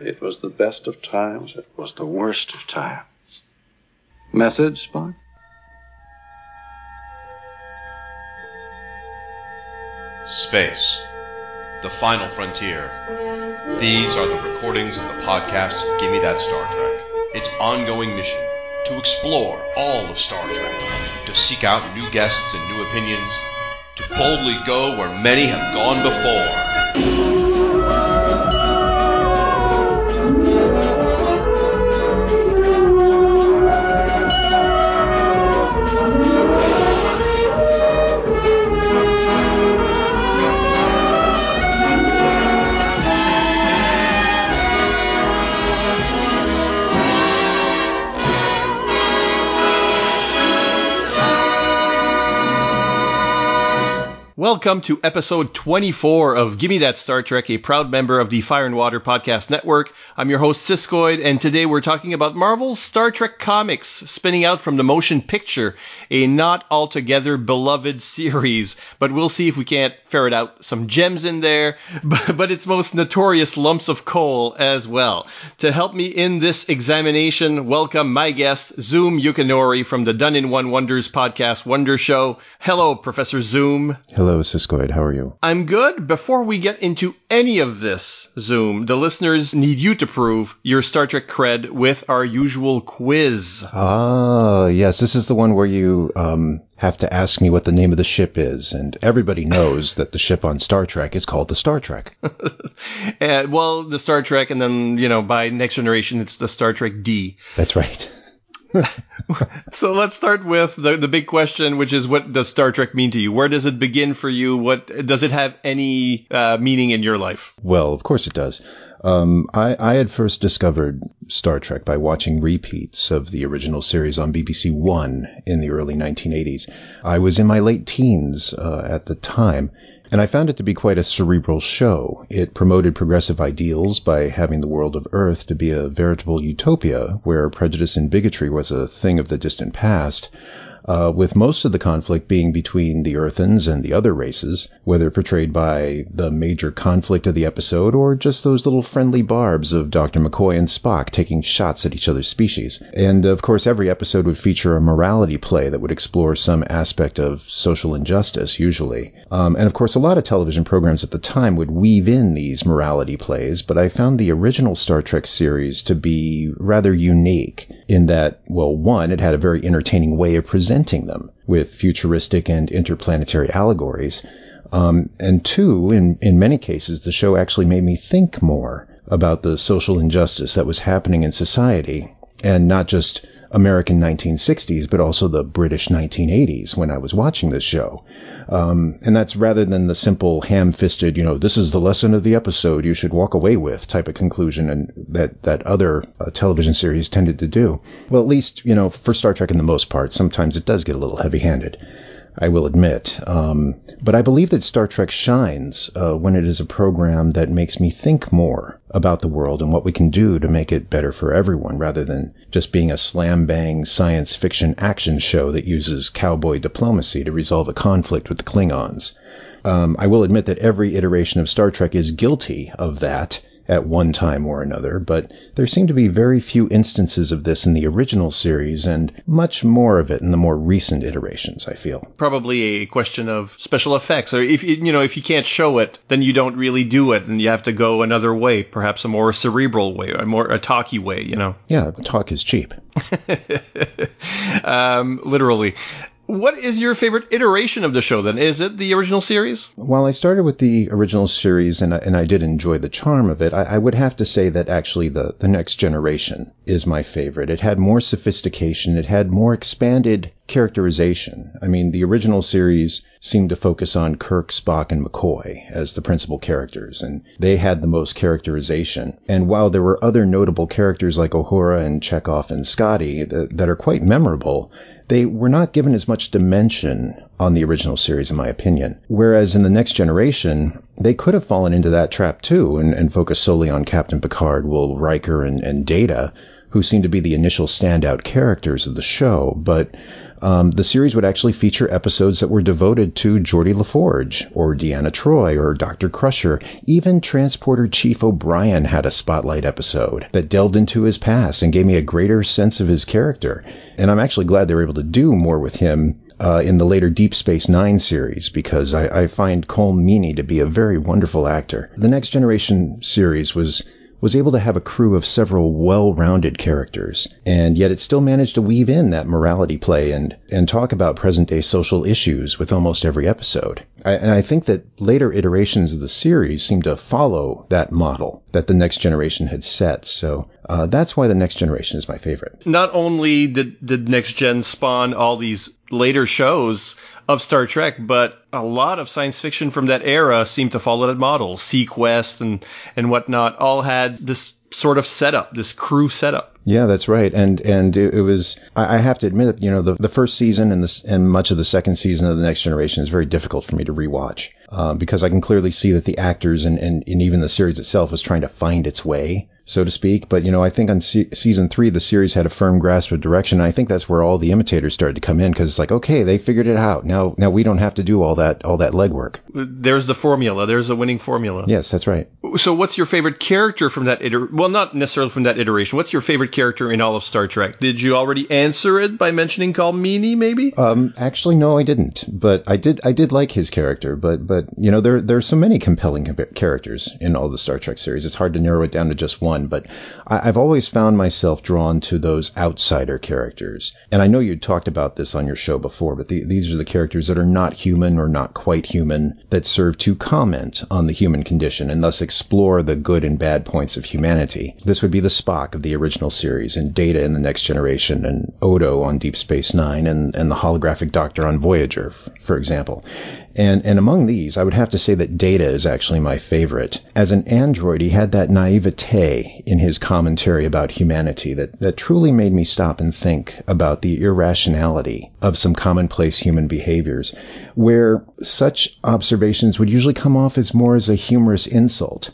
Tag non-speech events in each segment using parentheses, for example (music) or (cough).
It was the best of times. It was the worst of times. Message, Spock? Space. The final frontier. These are the recordings of the podcast Gimme That Star Trek. Its ongoing mission to explore all of Star Trek, to seek out new guests and new opinions, to boldly go where many have gone before. Welcome to episode 24 of Gimme That Star Trek, a proud member of the Fire and Water Podcast Network. I'm your host, Siskoid, and today we're talking about Marvel's Star Trek comics spinning out from the motion picture, a not altogether beloved series, but we'll see if we can't ferret out some gems in there, (laughs) but, its most notorious lumps of coal as well. To help me in this examination, welcome my guest, Zoom Yukinori from the Done in One Wonders podcast Wonder Show. Hello, Professor Zoom. Hello. Hello, Siskoid. How are you? I'm good. Before we get into any of this, Zoom, the listeners need you to prove your Star Trek cred with our usual quiz. Ah, yes. This is the one where you um, have to ask me what the name of the ship is, and everybody knows that the ship on Star Trek is called the Star Trek. and, (laughs) well, the Star Trek, and then, you know, by Next Generation, it's the Star Trek D. That's right. (laughs) so let's start with the, the big question, which is what does Star Trek mean to you? Where does it begin for you? What does it have any uh, meaning in your life? Well, of course it does. Um, I, I, had first discovered Star Trek by watching repeats of the original series on BBC One in the early 1980s. I was in my late teens uh, at the time, and I found it to be quite a cerebral show. It promoted progressive ideals by having the world of Earth to be a veritable utopia where prejudice and bigotry was a thing of the distant past, uh, with most of the conflict being between the Earthens and the other races, whether portrayed by the major conflict of the episode or just those little friendly barbs of Dr. McCoy and Spock taking shots at each other's species. And of course, every episode would feature a morality play that would explore some aspect of social injustice, usually. Um, and of course, a lot of television programs at the time would weave in these morality plays, but I found the original Star Trek series to be rather unique in that, well, one, it had a very entertaining way of presenting presenting them with futuristic and interplanetary allegories. Um, and two, in, in many cases, the show actually made me think more about the social injustice that was happening in society and not just American 1960s, but also the British 1980s when I was watching this show. Um, and that's rather than the simple ham-fisted, you know, this is the lesson of the episode you should walk away with type of conclusion and that, that other uh, television series tended to do. Well, at least, you know, for Star Trek in the most part, sometimes it does get a little heavy-handed. I will admit. Um, but I believe that Star Trek shines uh, when it is a program that makes me think more about the world and what we can do to make it better for everyone rather than just being a slam bang science fiction action show that uses cowboy diplomacy to resolve a conflict with the Klingons. Um, I will admit that every iteration of Star Trek is guilty of that at one time or another, but there seem to be very few instances of this in the original series and much more of it in the more recent iterations, I feel. Probably a question of special effects or if you know if you can't show it, then you don't really do it and you have to go another way, perhaps a more cerebral way, a more a talky way, you know. Yeah, talk is cheap. (laughs) um, literally. What is your favorite iteration of the show then? Is it the original series? While I started with the original series and I, and I did enjoy the charm of it, I, I would have to say that actually the, the next generation is my favorite. It had more sophistication. It had more expanded characterization. I mean, the original series seemed to focus on Kirk, Spock, and McCoy as the principal characters, and they had the most characterization. And while there were other notable characters like Uhura and Chekov and Scotty that, that are quite memorable, they were not given as much dimension on the original series, in my opinion. Whereas in the next generation, they could have fallen into that trap too and, and focused solely on Captain Picard, Will Riker, and, and Data, who seem to be the initial standout characters of the show. But Um, the series would actually feature episodes that were devoted to Geordi LaForge or Deanna Troi or Dr. Crusher. Even Transporter Chief O'Brien had a spotlight episode that delved into his past and gave me a greater sense of his character. And I'm actually glad they were able to do more with him uh, in the later Deep Space Nine series because I, I find Colm Meaney to be a very wonderful actor. The Next Generation series was was able to have a crew of several well-rounded characters, and yet it still managed to weave in that morality play and, and talk about present-day social issues with almost every episode. I, and I think that later iterations of the series seem to follow that model that the next generation had set. So uh, that's why the next generation is my favorite. Not only did did next gen spawn all these later shows of Star Trek, but a lot of science fiction from that era seemed to follow that model. seaQuest and and whatnot all had this sort of setup, this crew setup. Yeah, that's right. And and it, it was I, I, have to admit that you know the the first season and this and much of the second season of the Next Generation is very difficult for me to rewatch uh, because I can clearly see that the actors and, and and even the series itself was trying to find its way so to speak. But, you know, I think on se- season three, the series had a firm grasp of direction. And I think that's where all the imitators started to come in because it's like, okay, they figured it out. Now, now we don't have to do all that, all that legwork. There's the formula. There's a winning formula. Yes, that's right. So what's your favorite character from that iter- well, not necessarily from that iteration. What's your favorite character in all of Star Trek? Did you already answer it by mentioning Meaney, maybe? Um, actually, no, I didn't. But I did, I did like his character. But, but, you know, there, there are so many compelling characters in all the Star Trek series. It's hard to narrow it down to just one. But I, I've always found myself drawn to those outsider characters. And I know you talked about this on your show before, but the, these are the characters that are not human or not quite human that serve to comment on the human condition and thus explore the good and bad points of humanity. This would be the Spock of the original series and Data in the Next Generation and Odo on Deep Space Nine and, and the holographic Doctor on Voyager, for example. And, and among these, I would have to say that Data is actually my favorite. As an android, he had that naivete in his commentary about humanity that, that truly made me stop and think about the irrationality of some commonplace human behaviors, where such observations would usually come off as more as a humorous insult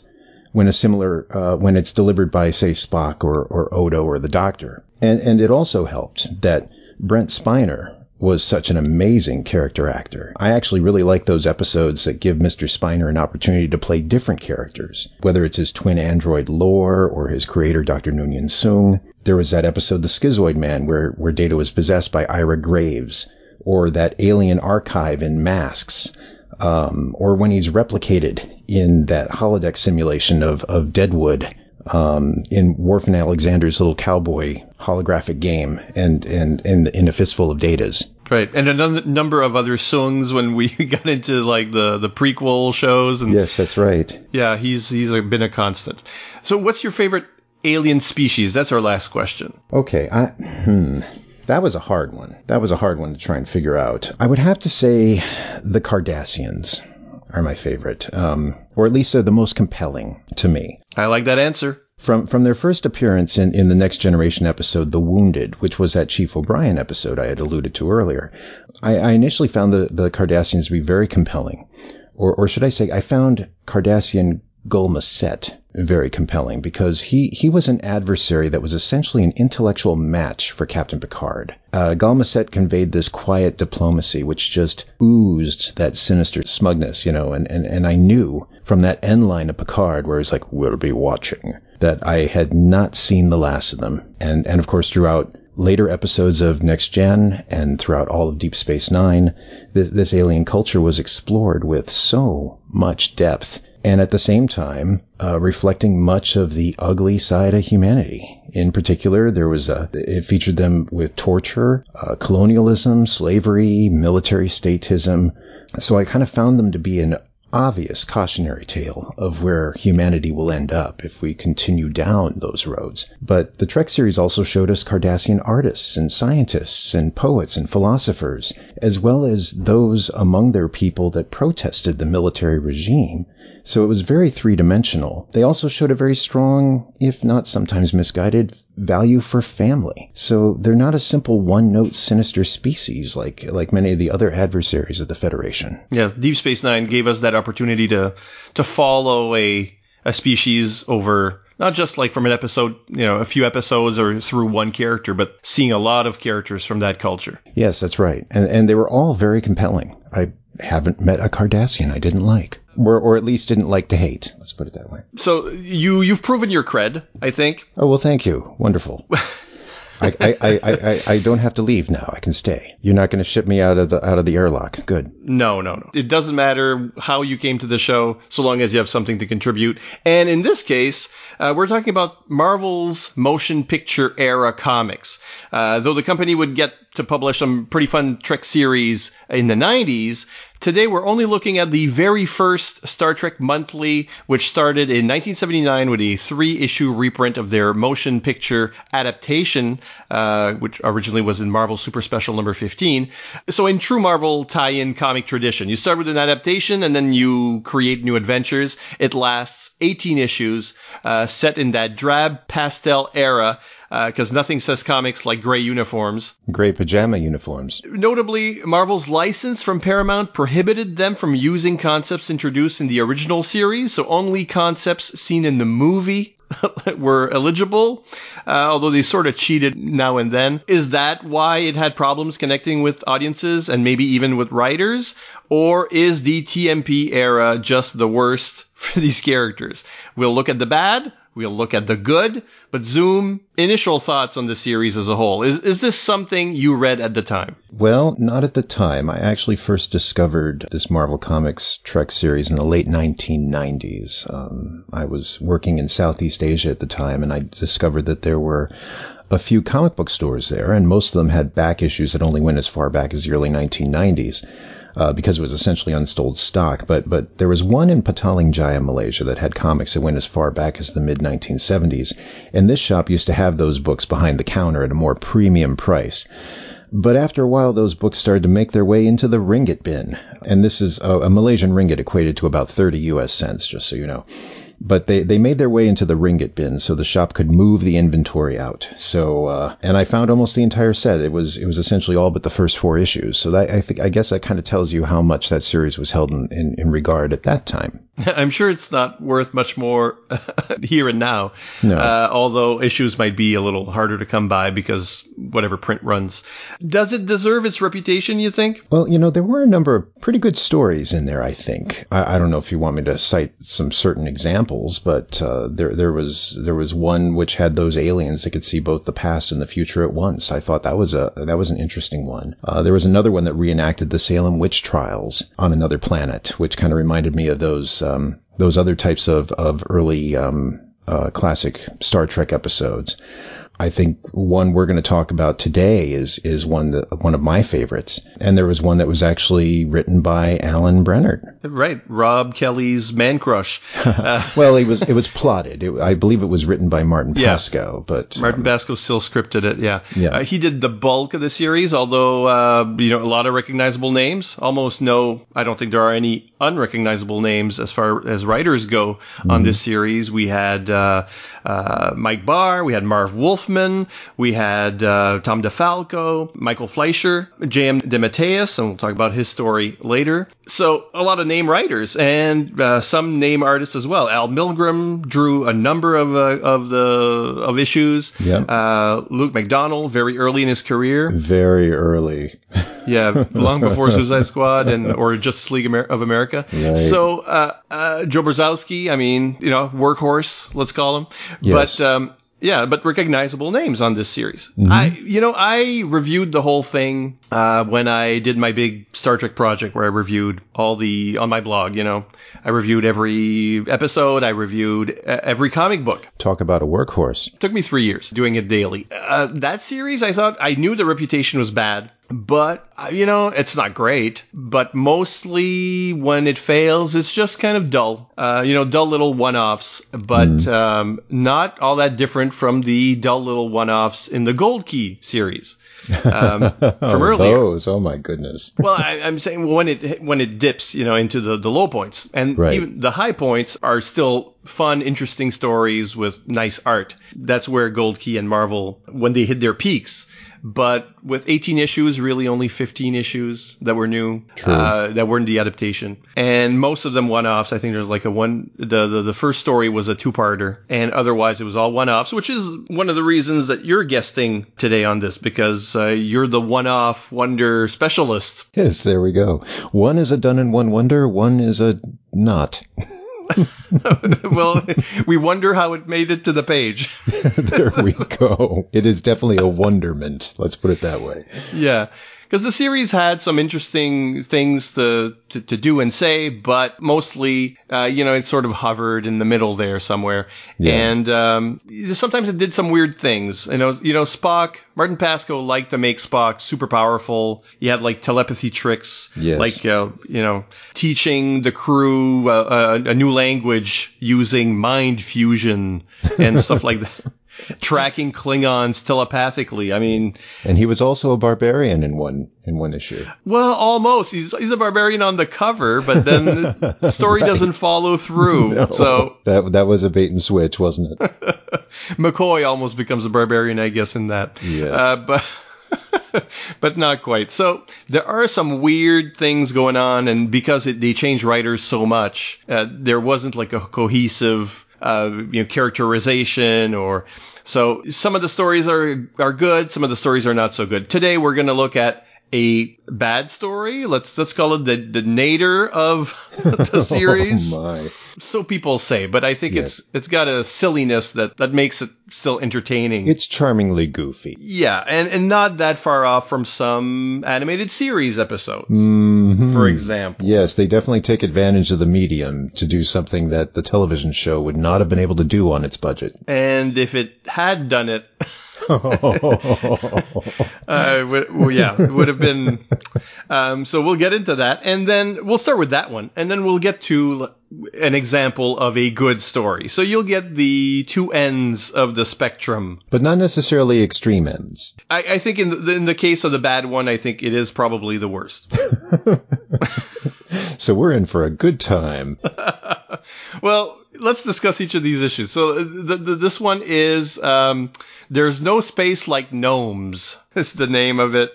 when a similar uh, when it's delivered by say Spock or, or Odo or the Doctor. And and it also helped that Brent Spiner was such an amazing character actor. I actually really like those episodes that give Mr. Spiner an opportunity to play different characters, whether it's his twin android Lore or his creator Dr. Noonien Soong. There was that episode The Schizoid Man where, where Data was possessed by Ira Graves, or that alien archive in Masks, um, or when he's replicated in that holodeck simulation of, of Deadwood um, in Worf and Alexander's little cowboy holographic game and, and, and in a fistful of datas. Right, and a number of other Soongs when we (laughs) got into like the the prequel shows. And yes, that's right. Yeah, he's he's been a constant. So, what's your favorite alien species? That's our last question. Okay, I, hmm, that was a hard one. That was a hard one to try and figure out. I would have to say the Cardassians are my favorite, um, or at least they're the most compelling to me. I like that answer. From from their first appearance in, in the Next Generation episode, The Wounded, which was that Chief O'Brien episode I had alluded to earlier, I, I initially found the, the Cardassians to be very compelling. Or, or should I say, I found Cardassian Gul Macet very compelling because he, he was an adversary that was essentially an intellectual match for Captain Picard. Uh, conveyed this quiet diplomacy which just oozed that sinister smugness, you know, and, and, and I knew from that end line of Picard where he's like, we'll be watching, that I had not seen the last of them. And, and of course, throughout later episodes of Next Gen and throughout all of Deep Space Nine, this, this alien culture was explored with so much depth and at the same time uh, reflecting much of the ugly side of humanity. In particular, there was a, it featured them with torture, uh, colonialism, slavery, military statism. So I kind of found them to be an obvious cautionary tale of where humanity will end up if we continue down those roads. But the Trek series also showed us Cardassian artists and scientists and poets and philosophers, as well as those among their people that protested the military regime so it was very three dimensional. They also showed a very strong, if not sometimes misguided, value for family. So they're not a simple one note sinister species like, like many of the other adversaries of the Federation. Yeah, Deep Space Nine gave us that opportunity to, to follow a, a species over Not just like from an episode, you know, a few episodes or through one character, but seeing a lot of characters from that culture. Yes, that's right. And, and they were all very compelling. I haven't met a Cardassian I didn't like. Or, or at least didn't like to hate. Let's put it that way. So you, you've proven your cred, I think. Oh, well, thank you. Wonderful. (laughs) I, I, I, I, I don't have to leave now. I can stay. You're not going to ship me out of the out of the airlock. Good. No, no, no. It doesn't matter how you came to the show, so long as you have something to contribute. And in this case, uh, we're talking about Marvel's motion picture era comics. Uh, though the company would get to publish some pretty fun Trek series in the 90s, today we're only looking at the very first Star Trek Monthly, which started in 1979 with a three issue reprint of their motion picture adaptation, uh, which originally was in Marvel Super Special number 15. So in true Marvel tie-in comic tradition, you start with an adaptation and then you create new adventures. It lasts 18 issues, uh, set in that drab pastel era because uh, nothing says comics like gray uniforms. Gray pajama uniforms. Notably, Marvel's license from Paramount prohibited them from using concepts introduced in the original series, so only concepts seen in the movie (laughs) were eligible, uh, although they sort of cheated now and then. Is that why it had problems connecting with audiences and maybe even with writers? Or is the TMP era just the worst (laughs) for these characters? We'll look at the bad, We'll look at the good, but Zoom, initial thoughts on the series as a whole. Is, is this something you read at the time? Well, not at the time. I actually first discovered this Marvel Comics Trek series in the late 1990s. Um, I was working in Southeast Asia at the time, and I discovered that there were a few comic book stores there, and most of them had back issues that only went as far back as the early 1990s uh, because it was essentially unsold stock. But but there was one in Petaling Jaya, Malaysia, that had comics that went as far back as the mid 1970s, and this shop used to have those books behind the counter at a more premium price. But after a while, those books started to make their way into the ringgit bin. And this is a, a Malaysian ringgit equated to about 30 US cents, just so you know but they, they made their way into the ringgit bin so the shop could move the inventory out. So, uh, and I found almost the entire set. It was, it was essentially all but the first four issues. So that, I think, I guess that kind of tells you how much that series was held in, in, in regard at that time. (laughs) I'm sure it's not worth much more (laughs) here and now. No. Uh, although issues might be a little harder to come by because whatever print runs. Does it deserve its reputation, you think? Well, you know, there were a number of pretty good stories in there, I think. I, I don't know if you want me to cite some certain examples, but uh, there there was there was one which had those aliens that could see both the past and the future at once. I thought that was a that was an interesting one. Uh, there was another one that reenacted the Salem witch trials on another planet, which kind of reminded me of those um, those other types of of early um, uh, classic Star Trek episodes. I think one we're going to talk about today is is one that, one of my favorites, and there was one that was actually written by Alan Brennert. Right, Rob Kelly's Man Crush. (laughs) Uh, well, it was it was plotted. It, I believe it was written by Martin yeah. Pasko, but Martin um, Pasko still scripted it. Yeah, yeah. Uh, he did the bulk of the series, although uh, you know a lot of recognizable names. Almost no, I don't think there are any unrecognizable names as far as writers go mm-hmm. on this series. We had uh, uh, Mike Barr, we had Marv Wolfman, we had uh, Tom DeFalco, Michael Fleischer, J.M. DeMatteis, and we'll talk about his story later. So a lot of name writers and uh, some name artists as well. Al Milgrom drew a number of uh, of the of issues. Yeah. Uh, Luke McDonnell, very early in his career. Very early. (laughs) yeah, long before Suicide Squad and or Justice League of America. Right. So uh, uh, Joe Brozowski, I mean, you know, workhorse, let's call him. Yes. But um, yeah, but recognizable names on this series. Mm-hmm. I, you know, I reviewed the whole thing uh, when I did my big Star Trek project, where I reviewed all the on my blog. You know, I reviewed every episode. I reviewed every comic book. Talk about a workhorse. It took me three years doing it daily. Uh, that series, I thought I knew the reputation was bad but uh, you know it's not great but mostly when it fails it's just kind of dull. Uh, you know dull little one-offs but mm. um, not all that different from the dull little one-offs in the gold key series. Um, (laughs) from oh, earlier. those. Oh my goodness. Well I, am saying when it when it dips you know into the, the low points. And right. even the high points are still fun interesting stories with nice art. That's where gold key and marvel when they hit their peaks but with 18 issues, really only 15 issues that were new, True. uh, that weren't the adaptation, and most of them one-offs. I think there's like a one. The the, the first story was a two-parter, and otherwise it was all one-offs, which is one of the reasons that you're guesting today on this because uh, you're the one-off wonder specialist. Yes, there we go. One is a done in one wonder, one is a not. (laughs) (laughs) well, we wonder how it made it to the page. (laughs) there we go. It is definitely a wonderment. Let's put it that way. Yeah. Because the series had some interesting things to, to, to do and say, but mostly, uh, you know, it sort of hovered in the middle there somewhere. Yeah. And um, sometimes it did some weird things. You know, you know, Spock, Martin Pasko liked to make Spock super powerful. He had like telepathy tricks, Yes. like uh, you know, teaching the crew uh, a, a new language using mind fusion and stuff like that. (laughs) Tracking Klingons telepathically. I mean, And he was also a barbarian in one in one issue. well, almost. He's he's a barbarian on the cover, but then the (laughs) story doesn't follow through. So that that was a bait and switch, wasn't it? (laughs) McCoy almost becomes a barbarian, I guess, in that. Yes. Uh, but (laughs) but not quite. So there are some weird things going on, and because it, they change writers so much, uh, there wasn't like a cohesive uh, you know characterization or. So some of the stories are are good, some of the stories are not so good. Today we're going to look at a bad story. Let's let's call it the the nadir of (laughs) the (laughs) series Oh my. so people say, but I think Yes. it's it's got a silliness that that makes it still entertaining. It's charmingly goofy. yeah, and and not that far off from some animated series episodes, Mhm. for example. Yes, they definitely take advantage of the medium to do something that the television show would not have been able to do on its budget. And if it had done it, (laughs) (laughs) uh, would, well, yeah, it would have been. Um, so we'll get into that, and then we'll start with that one, and then we'll get to an example of a good story. So you'll get the two ends of the spectrum but not necessarily extreme ends. I, I think in the, in the case of the bad one, I think it is probably the worst. (laughs) (laughs) So we're in for a good time. well, let's discuss each of these issues. So the, the, this one is um, "There's No Space Like Gnomes." (laughs) Is the name of it.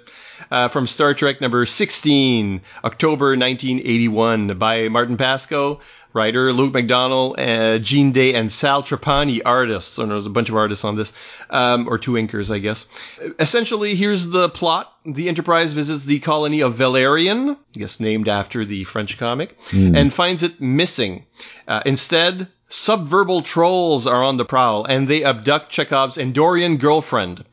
Uh, from Star Trek number 16, October 1981, by Martin Pasko, writer Luke McDonnell, uh, Gene Day, and Sal Trapani, artists. So there's a bunch of artists on this, um, or two inkers, I guess. Essentially, here's the plot. The Enterprise visits the colony of Valerian, I guess named after the French comic, and finds it missing. Uh, instead, subverbal trolls are on the prowl, and they abduct Chekov's Andorian girlfriend.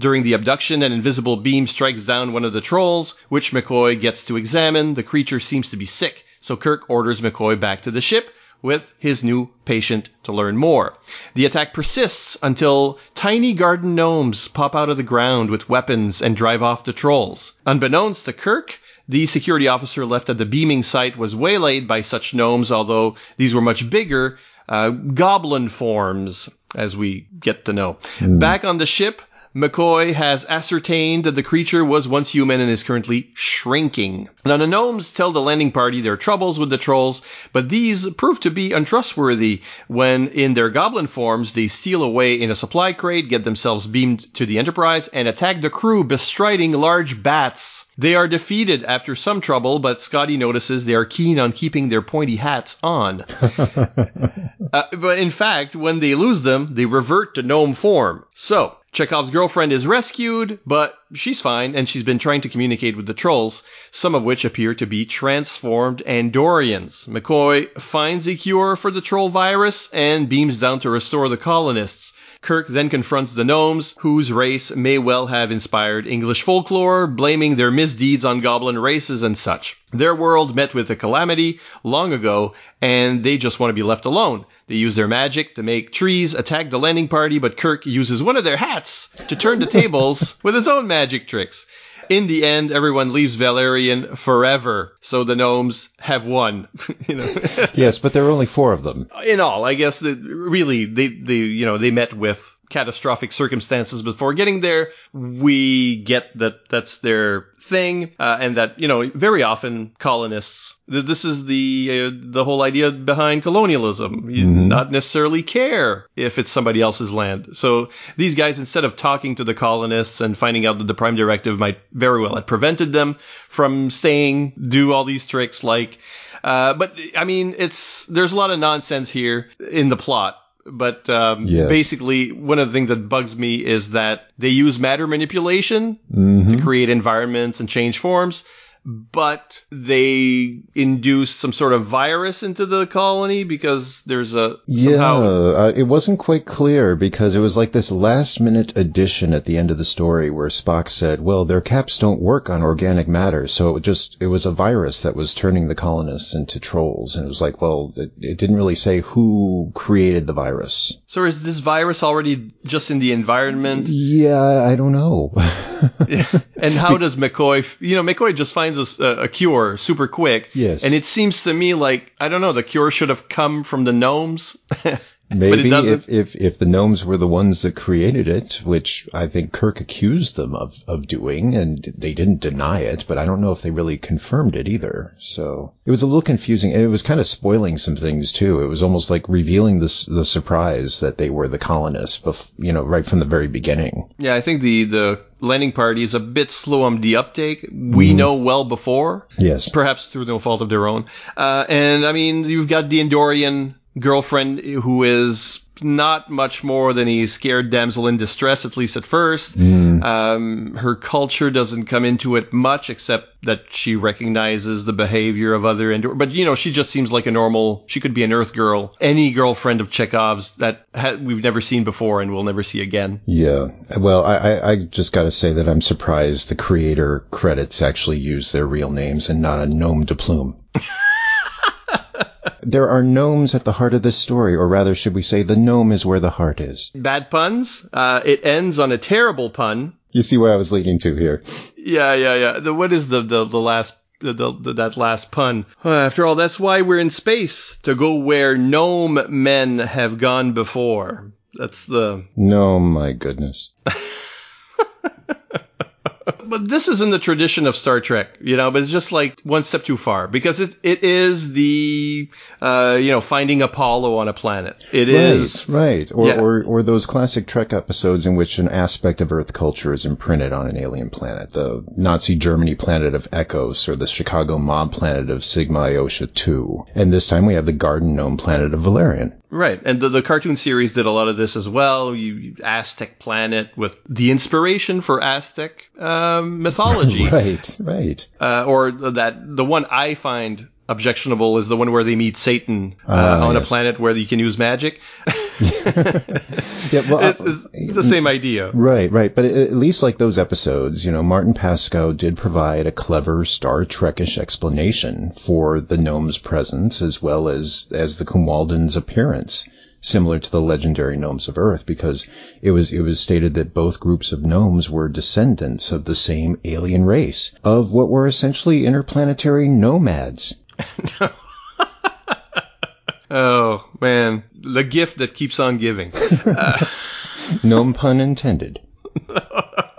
During the abduction, an invisible beam strikes down one of the trolls, which McCoy gets to examine. The creature seems to be sick, so Kirk orders McCoy back to the ship with his new patient to learn more. The attack persists until tiny garden gnomes pop out of the ground with weapons and drive off the trolls. Unbeknownst to Kirk, the security officer left at the beaming site was waylaid by such gnomes, although these were much bigger, uh, goblin forms, as we get to know. Back on the ship, McCoy has ascertained that the creature was once human and is currently shrinking. Now, the gnomes tell the landing party their troubles with the trolls, but these prove to be untrustworthy when, in their goblin forms, they steal away in a supply crate, get themselves beamed to the Enterprise, and attack the crew bestriding large bats. They are defeated after some trouble, but Scotty notices they are keen on keeping their pointy hats on. (laughs) Uh, but in fact, when they lose them, they revert to gnome form. So, Chekov's girlfriend is rescued, but she's fine, and she's been trying to communicate with the trolls, some of which appear to be transformed Andorians. McCoy finds a cure for the troll virus and beams down to restore the colonists. Kirk then confronts the gnomes, whose race may well have inspired English folklore, blaming their misdeeds on goblin races and such. Their world met with a calamity long ago, and they just want to be left alone. They use their magic to make trees attack the landing party, but Kirk uses one of their hats to turn the tables (laughs) with his own magic tricks. In the end, everyone leaves Valerian forever, so the gnomes have won. (laughs) you know, Yes, but there are only four of them. in all, I guess that really they they you know they met with catastrophic circumstances before getting there. We get that that's their thing, uh, and that you know very often colonists. This is the uh, the whole idea behind colonialism. You Mhm. not necessarily care if it's somebody else's land. So these guys, instead of talking to the colonists and finding out that the Prime Directive might very well have prevented them from staying, do all these tricks like. Uh, but I mean, it's there's a lot of nonsense here in the plot. But um, Yes. basically, one of the things that bugs me is that they use matter manipulation Mhm. to create environments and change forms, but they induce some sort of virus into the colony because there's a Yeah, somehow uh, it wasn't quite clear because it was like this last minute addition at the end of the story where Spock said, well, their caps don't work on organic matter. So it just, it was a virus that was turning the colonists into trolls. And it was like, well, it, it didn't really say who created the virus. So is this virus already just in the environment? Yeah, I don't know. (laughs) (laughs) and how does McCoy? You know, McCoy just finds us a, a cure super quick. Yes. And it seems to me like I don't know. The cure should have come from the gnomes. (laughs) Maybe if, if, if the gnomes were the ones that created it, which I think Kirk accused them of, of doing, and they didn't deny it, but I don't know if they really confirmed it either. So it was a little confusing, and it was kind of spoiling some things too. It was almost like revealing this the surprise that they were the colonists, bef- you know, right from the very beginning. yeah, I think the the landing party is a bit slow on the uptake. We know well before. Yes. perhaps through no fault of their own. Uh, and I mean, you've got the Andorian girlfriend who is not much more than a scared damsel in distress, at least at first. Um, her culture doesn't come into it much, except that she recognizes the behavior of other Endor. But you know, she just seems like a normal. She could be an Earth girl, any girlfriend of Chekov's that ha- we've never seen before and we'll never see again. Yeah. Well, I, I, I just got to say that I'm surprised the creator credits actually use their real names and not a gnome de plume. (laughs) there are gnomes at the heart of this story, or rather, should we say, the gnome is where the heart is. Bad puns. Uh, it ends on a terrible pun. You see where I was leading to here. Yeah, yeah, yeah. The, what is the the, the last the, the, that last pun? Uh, after all, that's why we're in space to go where gnome men have gone before. That's the. No, my goodness. (laughs) But this is in the tradition of Star Trek, you know. But it's just like one step too far because it it is the uh, you know finding Apollo on a planet. It is Right, right. Or, Yeah. or, or those classic Trek episodes in which an aspect of Earth culture is imprinted on an alien planet. The Nazi Germany planet of Ekos or the Chicago mob planet of Sigma Iotia 2. And this time we have the Garden Gnome planet of Valerian. Right, and the, the cartoon series did a lot of this as well. You, you Aztec planet with the inspiration for Aztec um, mythology, (laughs) Right, right. uh, or that the one I find objectionable is the one where they meet Satan uh, Ah, on a planet where you can use magic. (laughs) Yeah, well, it's, uh, it's the same idea. Right, right. But at least like those episodes, you know, Martin Pasko did provide a clever Star Trekish explanation for the gnome's presence as well as, as the Kumwaldens' appearance, similar to the legendary gnomes of Earth, because it was, it was stated that both groups of gnomes were descendants of the same alien race, of what were essentially interplanetary nomads. (laughs) Oh man, the gift that keeps on giving. (laughs) Uh. Gnome pun intended. (laughs)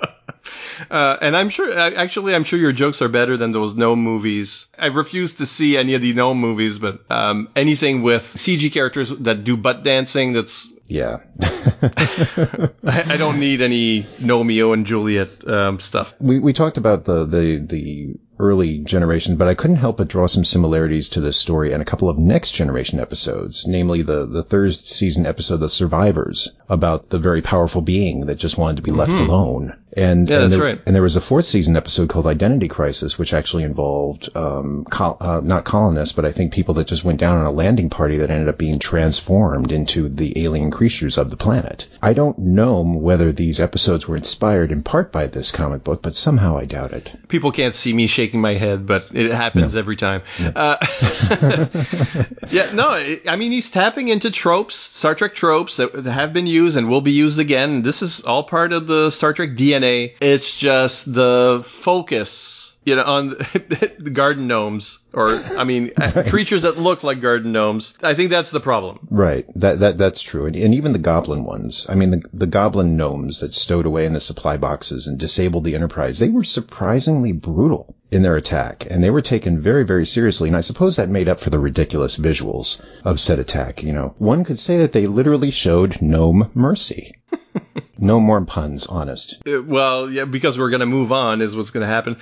Uh, and I'm sure, actually, I'm sure your jokes are better than those gnome movies. I refuse to see any of the gnome movies, but um, anything with CG characters that do butt dancing, that's Yeah. (laughs) I, I don't need any Gnomeo and Juliet um, stuff. We we talked about the the the early generation, but I couldn't help but draw some similarities to this story and a couple of next generation episodes, namely the the third season episode The Survivors about the very powerful being that just wanted to be left alone. And. Yeah, and that's there, right. And there was a fourth season episode called Identity Crisis, which actually involved um, col- uh, not colonists, but I think people that just went down on a landing party that ended up being transformed into the alien creatures of the planet. I don't know whether these episodes were inspired in part by this comic book, but somehow I doubt it. People can't see me shaking my head, but it happens every time. Uh, (laughs) (laughs) yeah, no, I- I mean, he's tapping into tropes, Star Trek tropes that have been used and will be used again. This is all part of the Star Trek DNA. It's just the focus you know, on the (laughs) garden gnomes, or I mean, right. (laughs) Uh, creatures that look like garden gnomes. I think that's the problem. Right. That that that's true, and, and even the goblin ones. I mean, the the goblin gnomes that stowed away in the supply boxes and disabled the Enterprise. They were surprisingly brutal in their attack, and they were taken very, very seriously. And I suppose that made up for the ridiculous visuals of said attack. You know, one could say that they literally showed gnome mercy. (laughs) no more puns, honest. Uh, well, yeah, because we're going to move on is what's going to happen.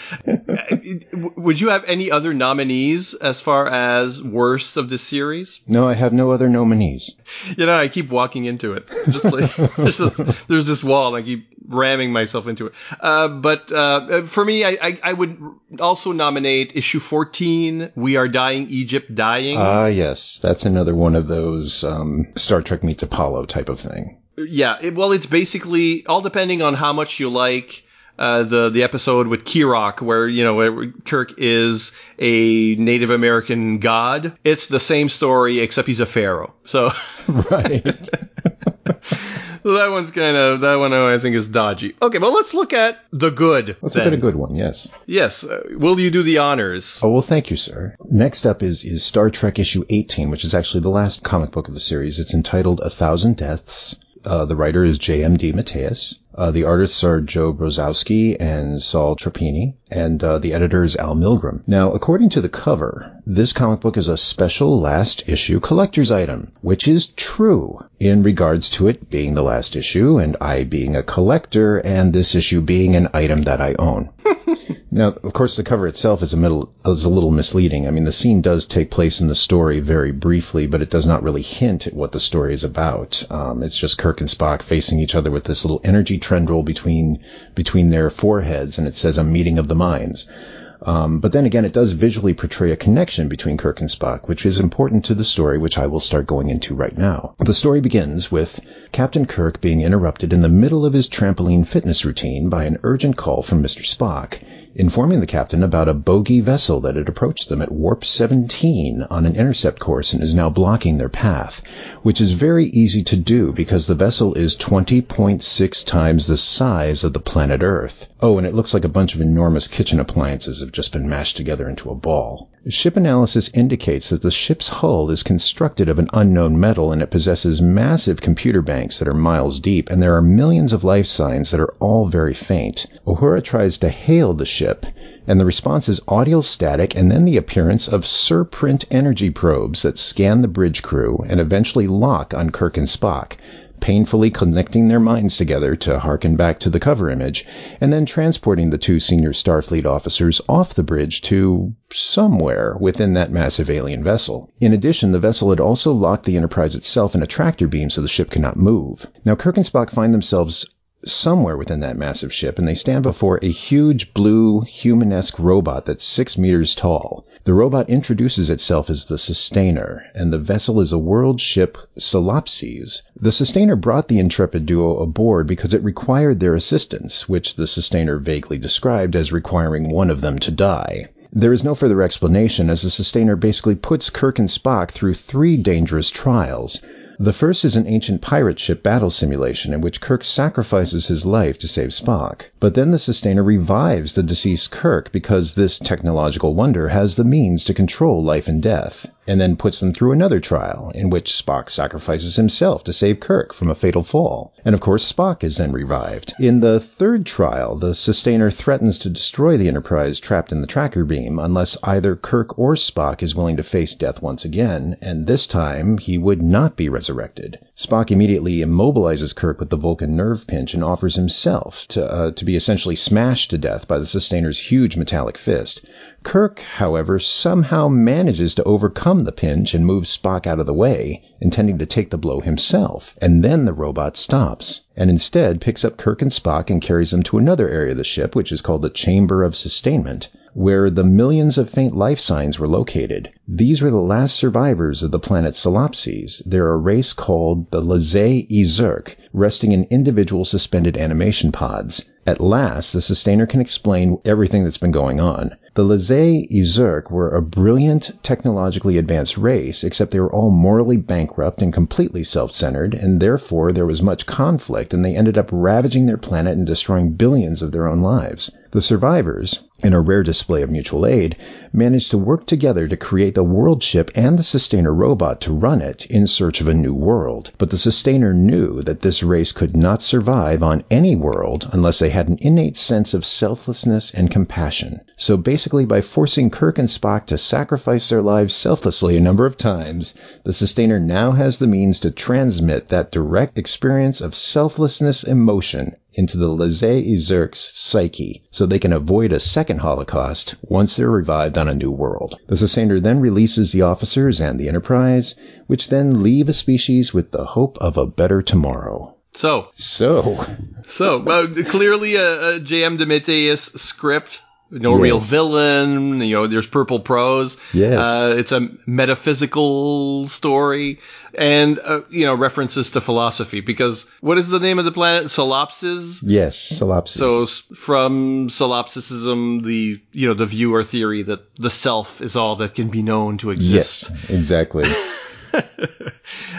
(laughs) Would you have any other nominees as far as worst of this series? No, I have no other nominees. You know, I keep walking into it. Just like (laughs) there's, this, there's this wall, and I keep ramming myself into it. Uh, but uh, for me, I, I, I, would also nominate issue 14, We Are Dying, Egypt Dying. Ah, yes. That's another one of those um, Star Trek meets Apollo type of thing. Yeah, it, well, it's basically all depending on how much you like uh, the the episode with Kirok, where you know Kirk is a Native American god. It's the same story except he's a pharaoh. So (laughs) right. (laughs) that one's kind of that one I think is dodgy. Okay, well let's look at the good. Let's then. look at a good one. Yes. Yes. Uh, will you do the honors? Oh well, thank you, sir. Next up is is Star Trek issue 18, which is actually the last comic book of the series. It's entitled A Thousand Deaths. Uh, the writer is J.M.D. DeMatteis. Uh, the artists are Joe Brozowski and Sal Trapani, and uh, the editor is Al Milgrom. Now, according to the cover, this comic book is a special last issue collector's item, which is true in regards to it being the last issue, and I being a collector, and this issue being an item that I own. (laughs) Now, of course, the cover itself is a, middle, is a little misleading. I mean, the scene does take place in the story very briefly, but it does not really hint at what the story is about. Um, it's just Kirk and Spock facing each other with this little energy trendril between between their foreheads, and it says a meeting of the minds. Um, but then again, it does visually portray a connection between Kirk and Spock, which is important to the story, which I will start going into right now. The story begins with Captain Kirk being interrupted in the middle of his trampoline fitness routine by an urgent call from Mr. Spock informing the captain about a bogey vessel that had approached them at warp 17 on an intercept course and is now blocking their path, which is very easy to do because the vessel is 20.6 times the size of the planet Earth. Oh, and it looks like a bunch of enormous kitchen appliances have just been mashed together into a ball. Ship analysis indicates that the ship's hull is constructed of an unknown metal and it possesses massive computer banks that are miles deep, and there are millions of life signs that are all very faint. Uhura tries to hail the ship, and the response is audio static and then the appearance of surprint energy probes that scan the bridge crew and eventually lock on Kirk and Spock painfully connecting their minds together to harken back to the cover image, and then transporting the two senior Starfleet officers off the bridge to somewhere within that massive alien vessel. In addition, the vessel had also locked the Enterprise itself in a tractor beam so the ship could not move. Now, Kirk and Spock find themselves somewhere within that massive ship, and they stand before a huge blue humanesque robot that's six meters tall. The robot introduces itself as the Sustainer, and the vessel is a world ship Solipses. The Sustainer brought the intrepid duo aboard because it required their assistance, which the Sustainer vaguely described as requiring one of them to die. There is no further explanation, as the Sustainer basically puts Kirk and Spock through three dangerous trials. The first is an ancient pirate ship battle simulation in which Kirk sacrifices his life to save Spock. But then the Sustainer revives the deceased Kirk because this technological wonder has the means to control life and death and then puts them through another trial in which Spock sacrifices himself to save Kirk from a fatal fall. And of course, Spock is then revived. In the third trial, the Sustainer threatens to destroy the Enterprise trapped in the tractor beam unless either Kirk or Spock is willing to face death once again, and this time he would not be resurrected. Spock immediately immobilizes Kirk with the Vulcan nerve pinch and offers himself to, uh, to be essentially smashed to death by the Sustainer's huge metallic fist. Kirk, however, somehow manages to overcome the pinch and moves Spock out of the way, intending to take the blow himself. And then the robot stops, and instead picks up Kirk and Spock and carries them to another area of the ship, which is called the Chamber of Sustainment, where the millions of faint life signs were located. These were the last survivors of the planet Solipses. They're a race called the Lazay-e-Zerk, resting in individual suspended animation pods. At last, the Sustainer can explain everything that's been going on. The Lazay-e-Zerk were a brilliant, technologically advanced race, except they were all morally bankrupt and completely self-centered, and therefore there was much conflict, and they ended up ravaging their planet and destroying billions of their own lives. The survivors, in a rare display of mutual aid, managed to work together to create the world ship and the Sustainer robot to run it in search of a new world. But the Sustainer knew that this race could not survive on any world unless they had an innate sense of selflessness and compassion. So basically, by forcing Kirk and Spock to sacrifice their lives selflessly a number of times, the Sustainer now has the means to transmit that direct experience of selflessness emotion into the Lezay-Izurk's psyche so they can avoid a second Holocaust once they're revived on a new world. The Sustainer then releases the officers and the Enterprise, which then leave a species with the hope of a better tomorrow. So, So, so uh, clearly a, a J.M. DeMatteis script. No Yes. real villain. You know, there's purple prose. Yes. Uh, it's a metaphysical story, and uh, you know references to philosophy. Because what is the name of the planet? Solopsis. yes, Solopsis. So from solipsism, the you know the viewer theory that the self is all that can be known to exist. yes, exactly. (laughs) (laughs)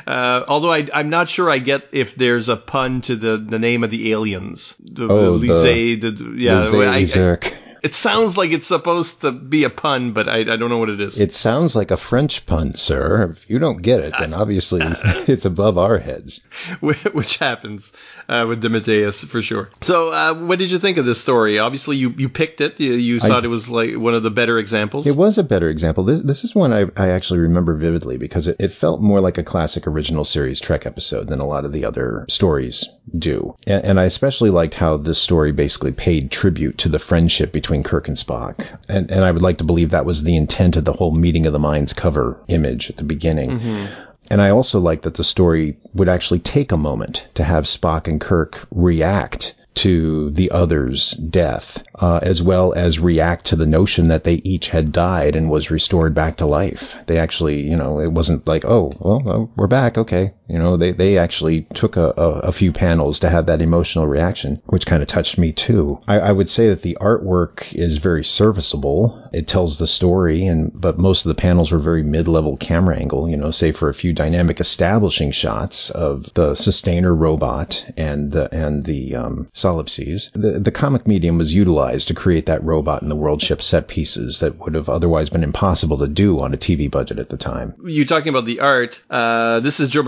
Uh, although I, I'm not sure I get if there's a pun to the, the name of the aliens. The, Oh, the- the- yeah. I- I- Lezay-Izurk. It sounds like it's supposed to be a pun, but I, I don't know what it is. It sounds like a French pun, sir. If you don't get it, then obviously (laughs) it's above our heads. (laughs) which happens uh, with DeMatteis for sure. So, uh, what did you think of this story? Obviously, you, you picked it. You, you thought it was like one of the better examples. It was a better example. This, this is one I, I actually remember vividly because it, it felt more like a classic original series Trek episode than a lot of the other stories do. And, and I especially liked how this story basically paid tribute to the friendship between Kirk and Spock. And, and I would like to believe that was the intent of the whole Meeting of the Minds cover image at the beginning. And I also like that the story would actually take a moment to have Spock and Kirk react to the other's death, uh, as well as react to the notion that they each had died and was restored back to life. They actually, you know, it wasn't like, oh, well, well we're back, okay. You know, they, they actually took a, a, a few panels to have that emotional reaction, which kind of touched me too. I, I would say that the artwork is very serviceable. It tells the story, and but most of the panels were very mid-level camera angle, you know, save for a few dynamic establishing shots of the sustainer robot and the and the um, solipses. The the comic medium was utilized to create that robot and the world ship set pieces that would have otherwise been impossible to do on a TV budget at the time. You're talking about the art. Uh, this is Joe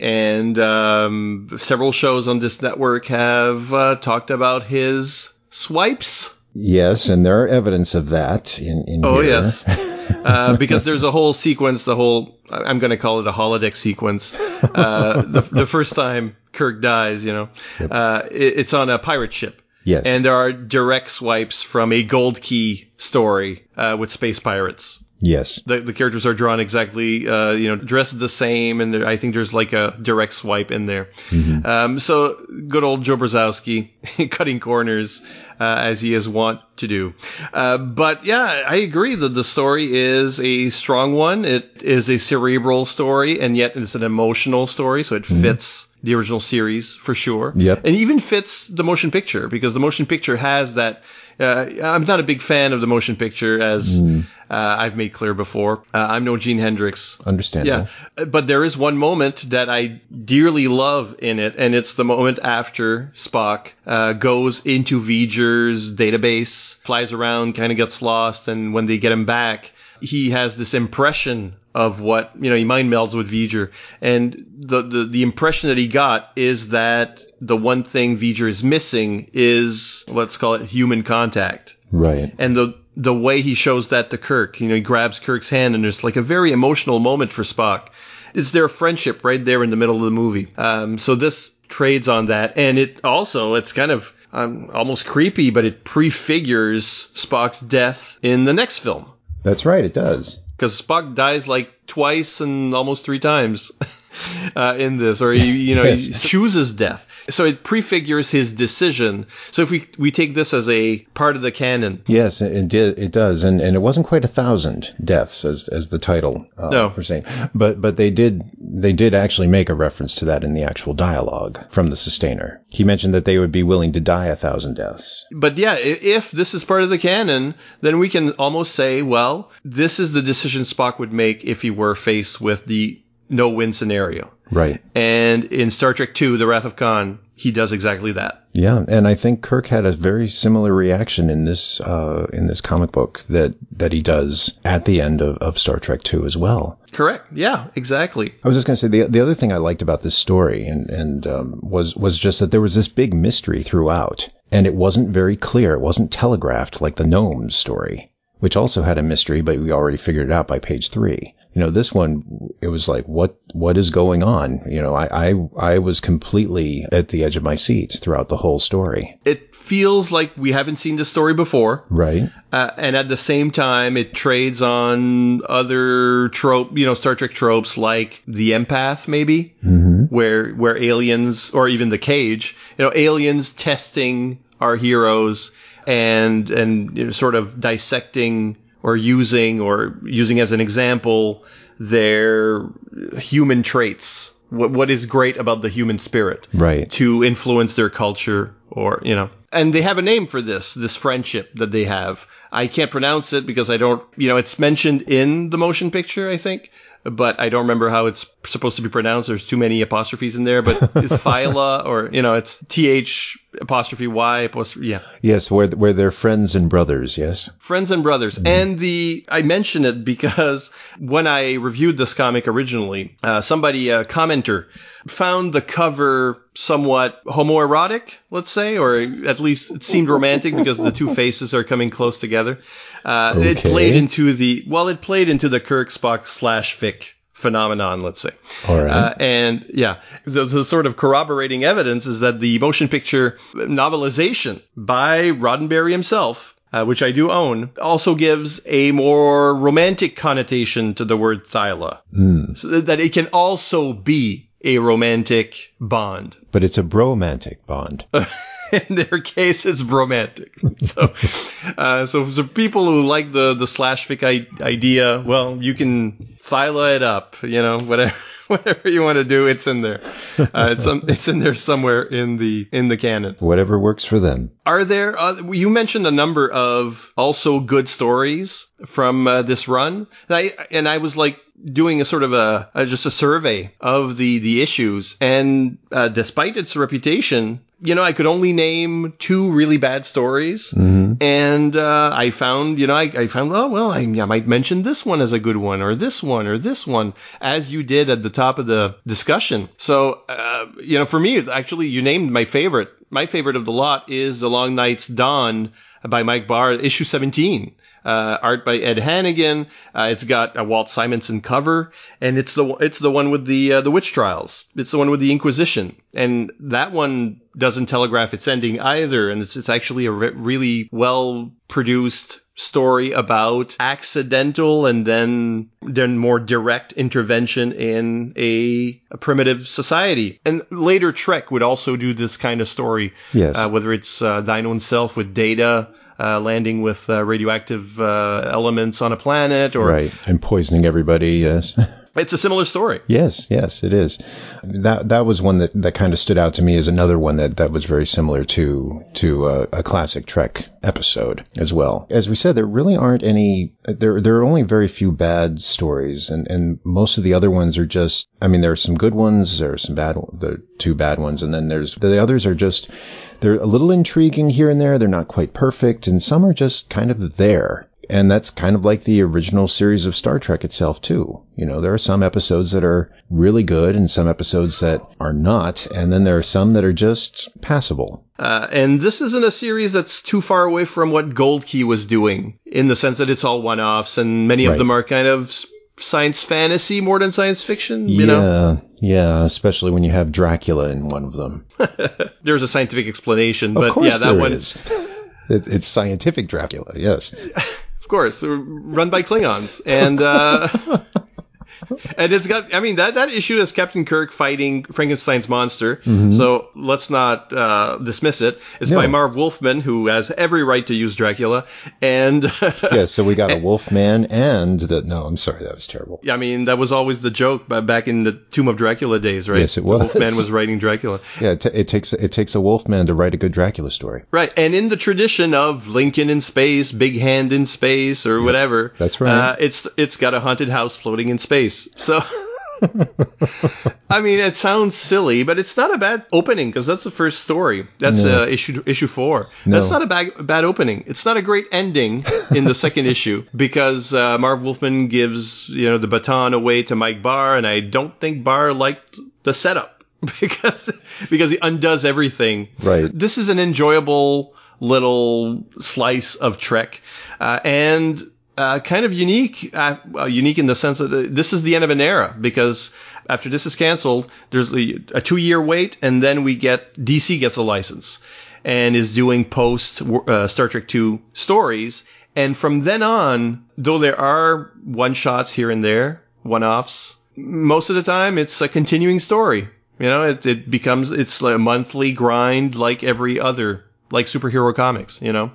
And um, several shows on this network have uh, talked about his swipes. Yes, and there are evidence of that in, in Oh here. yes, (laughs) uh, because there's a whole sequence. The whole I'm going to call it a holodeck sequence. Uh, the, the first time Kirk dies, you know, uh, it, it's on a pirate ship. Yes. And there are direct swipes from a Gold Key story uh, with space pirates. Yes. The, the characters are drawn exactly, uh, you know, dressed the same, and I think there's like a direct swipe in there. Um, so good old Joe Brozowski (laughs) cutting corners uh, as he is wont to do. Uh, but yeah, I agree that the story is a strong one. It is a cerebral story, and yet it's an emotional story, so it fits the original series for sure. Yep. And even fits the motion picture because the motion picture has that. Uh, I'm not a big fan of the motion picture, as uh, I've made clear before. Uh, I'm no Gene Hendrix. Understandable. Yeah, but there is one moment that I dearly love in it, and it's the moment after Spock uh, goes into V'ger's database, flies around, kind of gets lost, and when they get him back, he has this impression of what you know he mind melds with V'ger, and the, the the impression that he got is that the one thing V'ger is missing is let's call it human contact Right. and the the way he shows that to Kirk, you know, he grabs Kirk's hand, and there's like a very emotional moment for Spock. It's their friendship right there in the middle of the movie. Um, so this trades on that, and it also it's kind of um, almost creepy, but it prefigures Spock's death in the next film That's right. It does. because Spock dies like twice and almost three times (laughs) (laughs) uh, in this, or he, you know, Yes. he chooses death. So it prefigures his decision. So if we we take this as a part of the canon, Yes, it, it does, and and it wasn't quite a thousand deaths as as the title uh, No. for saying, but but they did they did actually make a reference to that in the actual dialogue from the sustainer. He mentioned that they would be willing to die a thousand deaths. But yeah, if this is part of the canon, then we can almost say, well, this is the decision Spock would make if he were faced with the no-win scenario. Right. And in Star Trek II, The Wrath of Khan, he does exactly that. Yeah, and I think Kirk had a very similar reaction in this uh, in this comic book that that he does at the end of, of Star Trek Two as well. Correct. Yeah, exactly. I was just going to say the the other thing I liked about this story and and um, was was just that there was this big mystery throughout, and it wasn't very clear. It wasn't telegraphed like the gnomes story, which also had a mystery, but we already figured it out by page three you know, this one, it was like, what, what is going on? You know, I, I, I was completely at the edge of my seat throughout the whole story. It feels like we haven't seen this story before. Right. Uh, and at the same time, it trades on other trope, you know, Star Trek tropes like the empath, maybe, mm-hmm. where, where aliens, or even the cage, you know, aliens testing our heroes and, and you know, sort of dissecting or using or using as an example their human traits. What what is great about the human spirit, right? To influence their culture, or you know, and they have a name for this this friendship that they have. I can't pronounce it because I don't, you know, it's mentioned in the motion picture, I think, but I don't remember how it's supposed to be pronounced. There's too many apostrophes in there, but it's (laughs) Thyla or, you know, it's T-H apostrophe Y apostrophe, yeah. Yes, where, where they're friends and brothers, yes. Friends and brothers. Mm-hmm. And the, I mention it because when I reviewed this comic originally, uh, somebody, a commenter, found the cover somewhat homoerotic, let's say, or at least it seemed romantic because the two faces are coming close together. Uh, okay. It played into the well, it played into the Kirk Spock slash fic phenomenon, let's say. All right. Uh, and yeah, the, the, sort of corroborating evidence is that the motion picture novelization by Roddenberry himself. Uh, which I do own, also gives a more romantic connotation to the word Thyla. Mm. So that it can also be a romantic bond. But it's a bromantic bond. (laughs) in their case, it's romantic. So, uh, so for people who like the the slash fic idea, well, you can file it up. You know, whatever (laughs) whatever you want to do, it's in there. Uh, it's um, it's in there somewhere in the in the canon. Whatever works for them. Are there? Uh, you mentioned a number of also good stories from uh, this run, and I and I was like doing a sort of a, a just a survey of the the issues, and uh, despite its reputation, you know, I could only name two really bad stories, mm-hmm. and uh, I found, you know, I, I found, oh well, I, I, might mention this one as a good one, or this one, or this one, as you did at the top of the discussion. So, uh, you know, for me, actually, you named my favorite. My favorite of the lot is The Long Night's Dawn by Mike Barr, issue 17 uh, art by Ed Hannigan. Uh, it's got a Walt Simonson cover, and it's the it's the one with the uh, the witch trials. It's the one with the Inquisition, and that one doesn't telegraph its ending either. And it's it's actually a re- really well produced story about accidental and then then more direct intervention in a, a, primitive society. And later Trek would also do this kind of story. Yes. Uh, whether it's uh, Thine Own Self with Data uh, landing with uh, radioactive uh, elements on a planet, or right, and poisoning everybody. Yes. (laughs) It's a similar story. Yes, yes, it is. That that was one that, that kind of stood out to me as another one that, that was very similar to to a, a, classic Trek episode as well. As we said, there really aren't any. There there are only very few bad stories, and, and most of the other ones are just. I mean, there are some good ones, there are some bad, the two bad ones, and then there's the others are just they're a little intriguing here and there. They're not quite perfect, and some are just kind of there. And that's kind of like the original series of Star Trek itself, too. You know, there are some episodes that are really good and some episodes that are not. And then there are some that are just passable. Uh, and this isn't a series that's too far away from what Gold Key was doing in the sense that it's all one offs and many of right. them are kind of science fantasy more than science fiction. You yeah, know? yeah, especially when you have Dracula in one of them. (laughs) There's a scientific explanation, but yeah, that one is. (laughs) it's scientific Dracula. Yes, (laughs) of course, run by Klingons, and uh, (laughs) and it's got, I mean, that, that issue is Captain Kirk fighting Frankenstein's monster. Mm-hmm. So let's not uh, dismiss it. It's no. by Marv Wolfman, who has every right to use Dracula. And (laughs) yeah, so we got a Wolfman and the, no, I'm sorry, that was terrible. Yeah, I mean, that was always the joke back in the Tomb of Dracula days, right? Yes, it was. The Wolfman was writing Dracula. Yeah, it, t- it takes it takes a Wolfman to write a good Dracula story. Right, and in the tradition of Lincoln in space, Big Hand in space, or whatever. That's right. Uh, it's it's got a haunted house floating in space. So (laughs) I mean, it sounds silly, but it's not a bad opening because that's the first story. That's No. uh, issue issue four. No. That's not a bad bad opening. It's not a great ending in the second (laughs) issue because uh, Marv Wolfman gives you know the baton away to Mike Barr, and I don't think Barr liked the setup (laughs) because because he undoes everything. Right. This is an enjoyable little slice of Trek, uh, and uh, kind of unique. Uh, well, unique in the sense that this is the end of an era because after this is canceled, there's a, a two-year wait, and then we get DC gets a license and is doing post uh, Star Trek II stories. And from then on, though there are one shots here and there, one offs, most of the time it's a continuing story. You know, it, it becomes, it's a monthly grind like every other, like superhero comics, you know.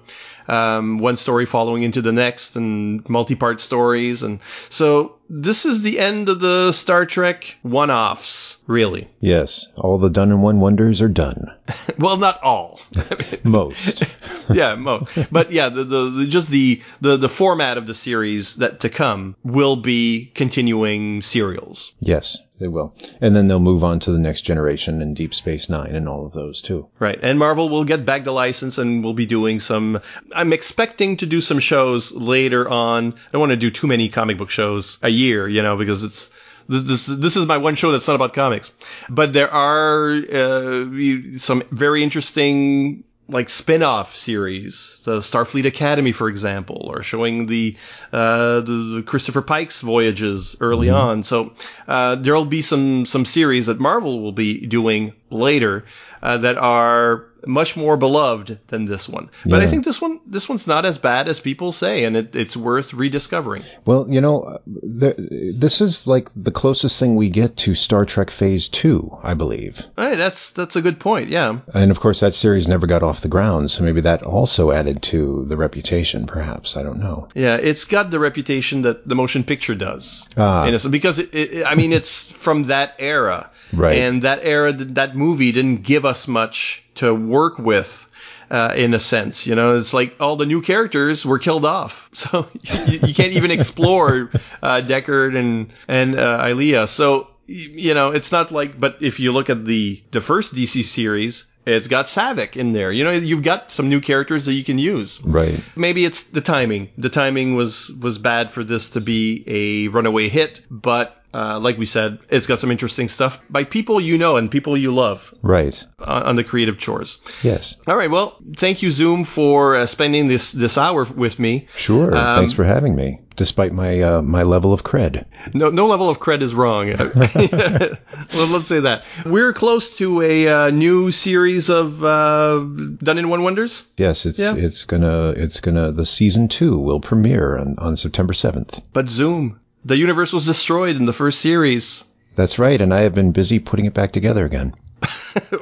Um, one story following into the next and multi-part stories. And so this is the end of the Star Trek one-offs, really. Yes, all the done in one wonders are done. (laughs) Well, not all. (laughs) Most. (laughs) yeah, mo- but yeah, the, the, the just the, the the format of the series that to come will be continuing serials. yes, they will. And then they'll move on to the next generation and Deep Space Nine and all of those too. Right. And Marvel will get back the license and we'll be doing some I'm expecting to do some shows later on. I don't want to do too many comic book shows a year, you know, because it's this this is my one show that's not about comics. But there are uh, some very interesting like spin-off series, the Starfleet Academy, for example, or showing the uh, the, the Christopher Pike's voyages early on. So uh, there'll be some some series that Marvel will be doing later uh, that are much more beloved than this one. But I think this one this one's not as bad as people say, and it, it's worth rediscovering. Well, you know, there, this is like the closest thing we get to Star Trek Phase 2, I believe. Hey, that's that's a good point. Yeah. And of course, that series never got off the ground, so maybe that also added to the reputation, perhaps. I don't know. Yeah, it's got the reputation that the motion picture does. Ah. In a because it, it, I mean, it's from that era, Right. And that era, that movie didn't give us much to work with. Uh, in a sense, you know, it's like all the new characters were killed off, (laughs) so you, you can't even explore uh, Decker and and uh, Ilia. So you know, it's not like. But if you look at the the first DC series, it's got Saavik in there. You know, you've got some new characters that you can use Right. maybe it's the timing. The timing was was bad for this to be a runaway hit, but uh, like we said, it's got some interesting stuff by people you know and people you love Right. on, on the creative chores. Yes. All right, well, thank you Zoom for uh, spending this this hour with me. Sure. Um, Thanks for having me, despite my uh, my level of cred. No no level of cred is wrong. (laughs) (laughs) let's say that we're close to a uh, new series of uh, Done in One Wonders. Yes, it's Yeah. it's gonna it's gonna the season two will premiere on, on September seventh. But Zoom, the universe was destroyed in the first series. That's right, and I have been busy putting it back together again. (laughs) uh,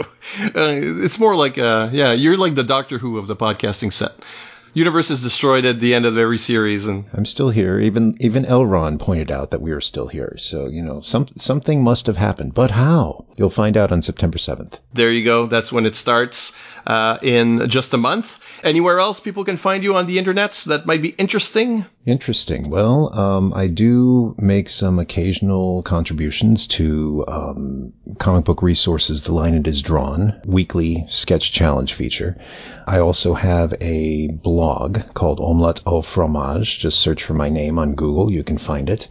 it's more like uh yeah you're like the doctor who of the podcasting set universe is destroyed at the end of every series and I'm still here. Even even Elron pointed out that we are still here. So you know, some something must have happened. But how? You'll find out on September seventh. there you go that's when it starts uh, in just a month anywhere else people can find you on the internets that might be interesting Interesting. Well, um, I do make some occasional contributions to um, comic book resources. The line it is drawn weekly sketch challenge feature. I also have a blog called Omelette au fromage. Just search for my name on Google. You can find it.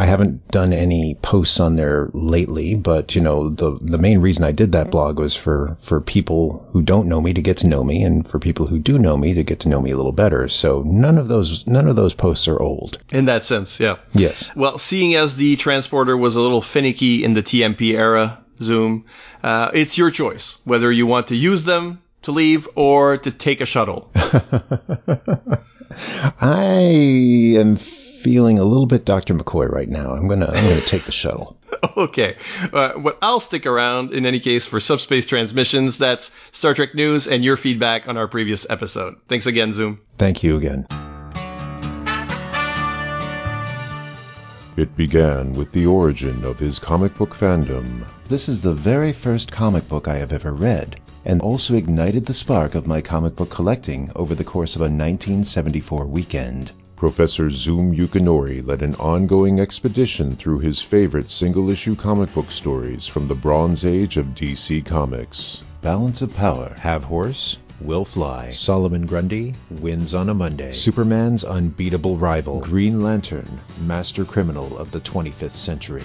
I haven't done any posts on there lately, but you know, the the main reason I did that blog was for for people who don't know me to get to know me and for people who do know me to get to know me a little better. So none of those none of those posts are old. in that sense yeah Yes. well seeing as the transporter was a little finicky in the tmp era zoom uh, it's your choice whether you want to use them to leave or to take a shuttle (laughs) I am feeling a little bit Dr. McCoy right now. I'm gonna I'm gonna take the shuttle. (laughs) Okay. Uh, but I'll stick around in any case for subspace transmissions. That's Star Trek news and your feedback on our previous episode. Thanks again, Zoom. Thank you again. It began with the origin of his comic book fandom. This is the very first comic book I have ever read, and also ignited the spark of my comic book collecting over the course of a 1974 weekend. Professor Zoom Yukinori led an ongoing expedition through his favorite single issue comic book stories from the Bronze Age of DC Comics. Balance of Power, Have Horse, Will Fly, Solomon Grundy, Wins on a Monday, Superman's unbeatable rival, Green Lantern, Master Criminal of the 25th Century.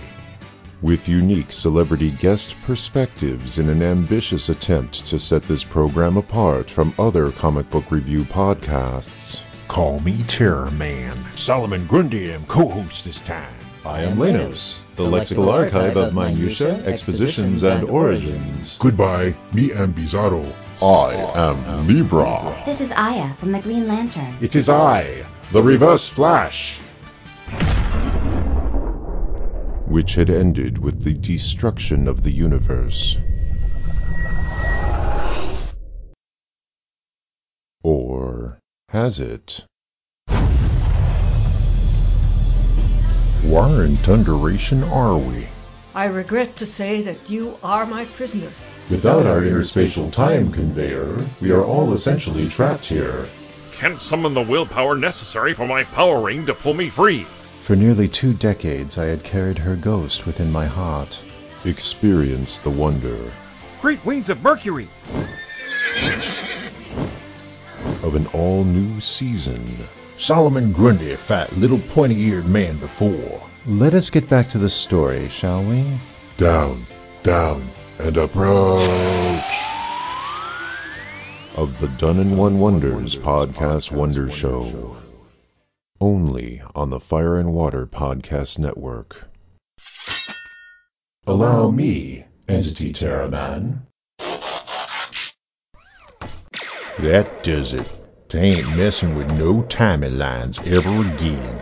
With unique celebrity guest perspectives in an ambitious attempt to set this program apart from other comic book review podcasts. Call me Terror Man. Solomon Grundy I'm co-host this time. I am Lenos, the lexical archive of minutia, expositions, and origins. Goodbye, me am Bizarro. I am Libra. This is Aya from the Green Lantern. It is I, the Reverse Flash. Which had ended with the destruction of the universe. Or has it? Where in thunderation are we? I regret to say that you are my prisoner. Without our interspatial time conveyor, we are all essentially trapped here. Can't summon the willpower necessary for my power ring to pull me free. For nearly two decades, I had carried her ghost within my heart. Experience the wonder Great wings of Mercury! Of an all new season. Solomon Grundy fat little pointy-eared man before. Let us get back to the story, shall we? Down, down, and approach! Of the Done in One Wonders Podcast Wonder Show. Only on the Fire and Water Podcast Network. Allow me, Entity Terror That does it. They ain't messing with no timing timelines ever again.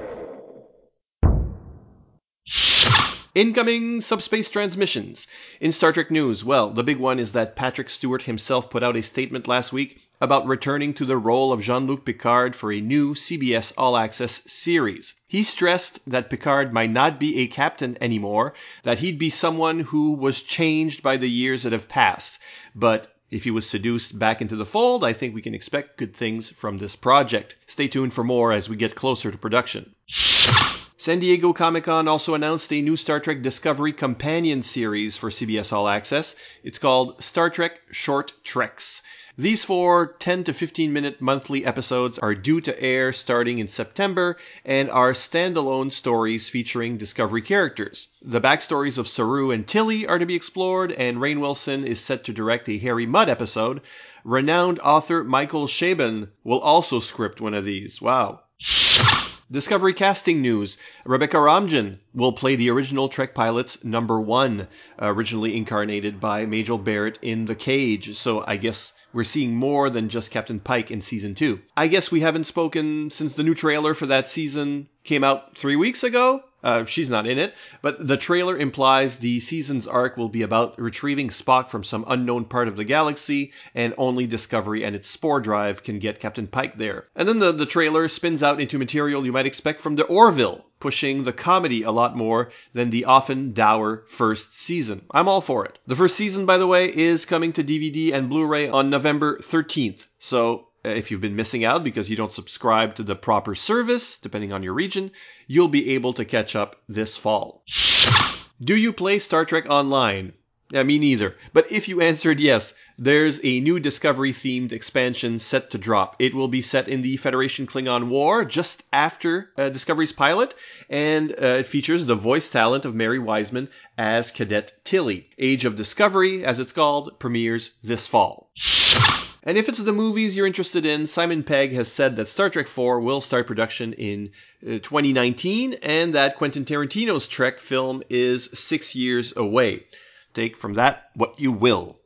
Incoming subspace transmissions. In Star Trek news, well, the big one is that Patrick Stewart himself put out a statement last week about returning to the role of Jean Luc Picard for a new CBS All Access series. He stressed that Picard might not be a captain anymore, that he'd be someone who was changed by the years that have passed. But if he was seduced back into the fold, I think we can expect good things from this project. Stay tuned for more as we get closer to production. San Diego Comic Con also announced a new Star Trek Discovery companion series for CBS All Access. It's called Star Trek Short Treks. These four 10 to 15 minute monthly episodes are due to air starting in September and are standalone stories featuring Discovery characters. The backstories of Saru and Tilly are to be explored, and Rainn Wilson is set to direct a Harry Mudd episode. Renowned author Michael Chabon will also script one of these. Wow. Discovery casting news. Rebecca Romijn will play the original Trek pilot's number one, originally incarnated by Majel Barrett in The Cage. So I guess we're seeing more than just Captain Pike in season two. I guess we haven't spoken since the new trailer for that season came out three weeks ago. Uh, she's not in it, but the trailer implies the season's arc will be about retrieving Spock from some unknown part of the galaxy, and only Discovery and its spore drive can get Captain Pike there. And then the, the trailer spins out into material you might expect from the Orville, pushing the comedy a lot more than the often dour first season. I'm all for it. The first season, by the way, is coming to DVD and Blu-ray on November 13th, so uh, if you've been missing out because you don't subscribe to the proper service, depending on your region, you'll be able to catch up this fall. Do you play Star Trek Online? Yeah, me neither. But if you answered yes, there's a new Discovery themed expansion set to drop. It will be set in the Federation Klingon War just after uh, Discovery's pilot, and uh, it features the voice talent of Mary Wiseman as Cadet Tilly. Age of Discovery, as it's called, premieres this fall. And if it's the movies you're interested in, Simon Pegg has said that Star Trek 4 will start production in uh, 2019 and that Quentin Tarantino's Trek film is six years away. Take from that what you will.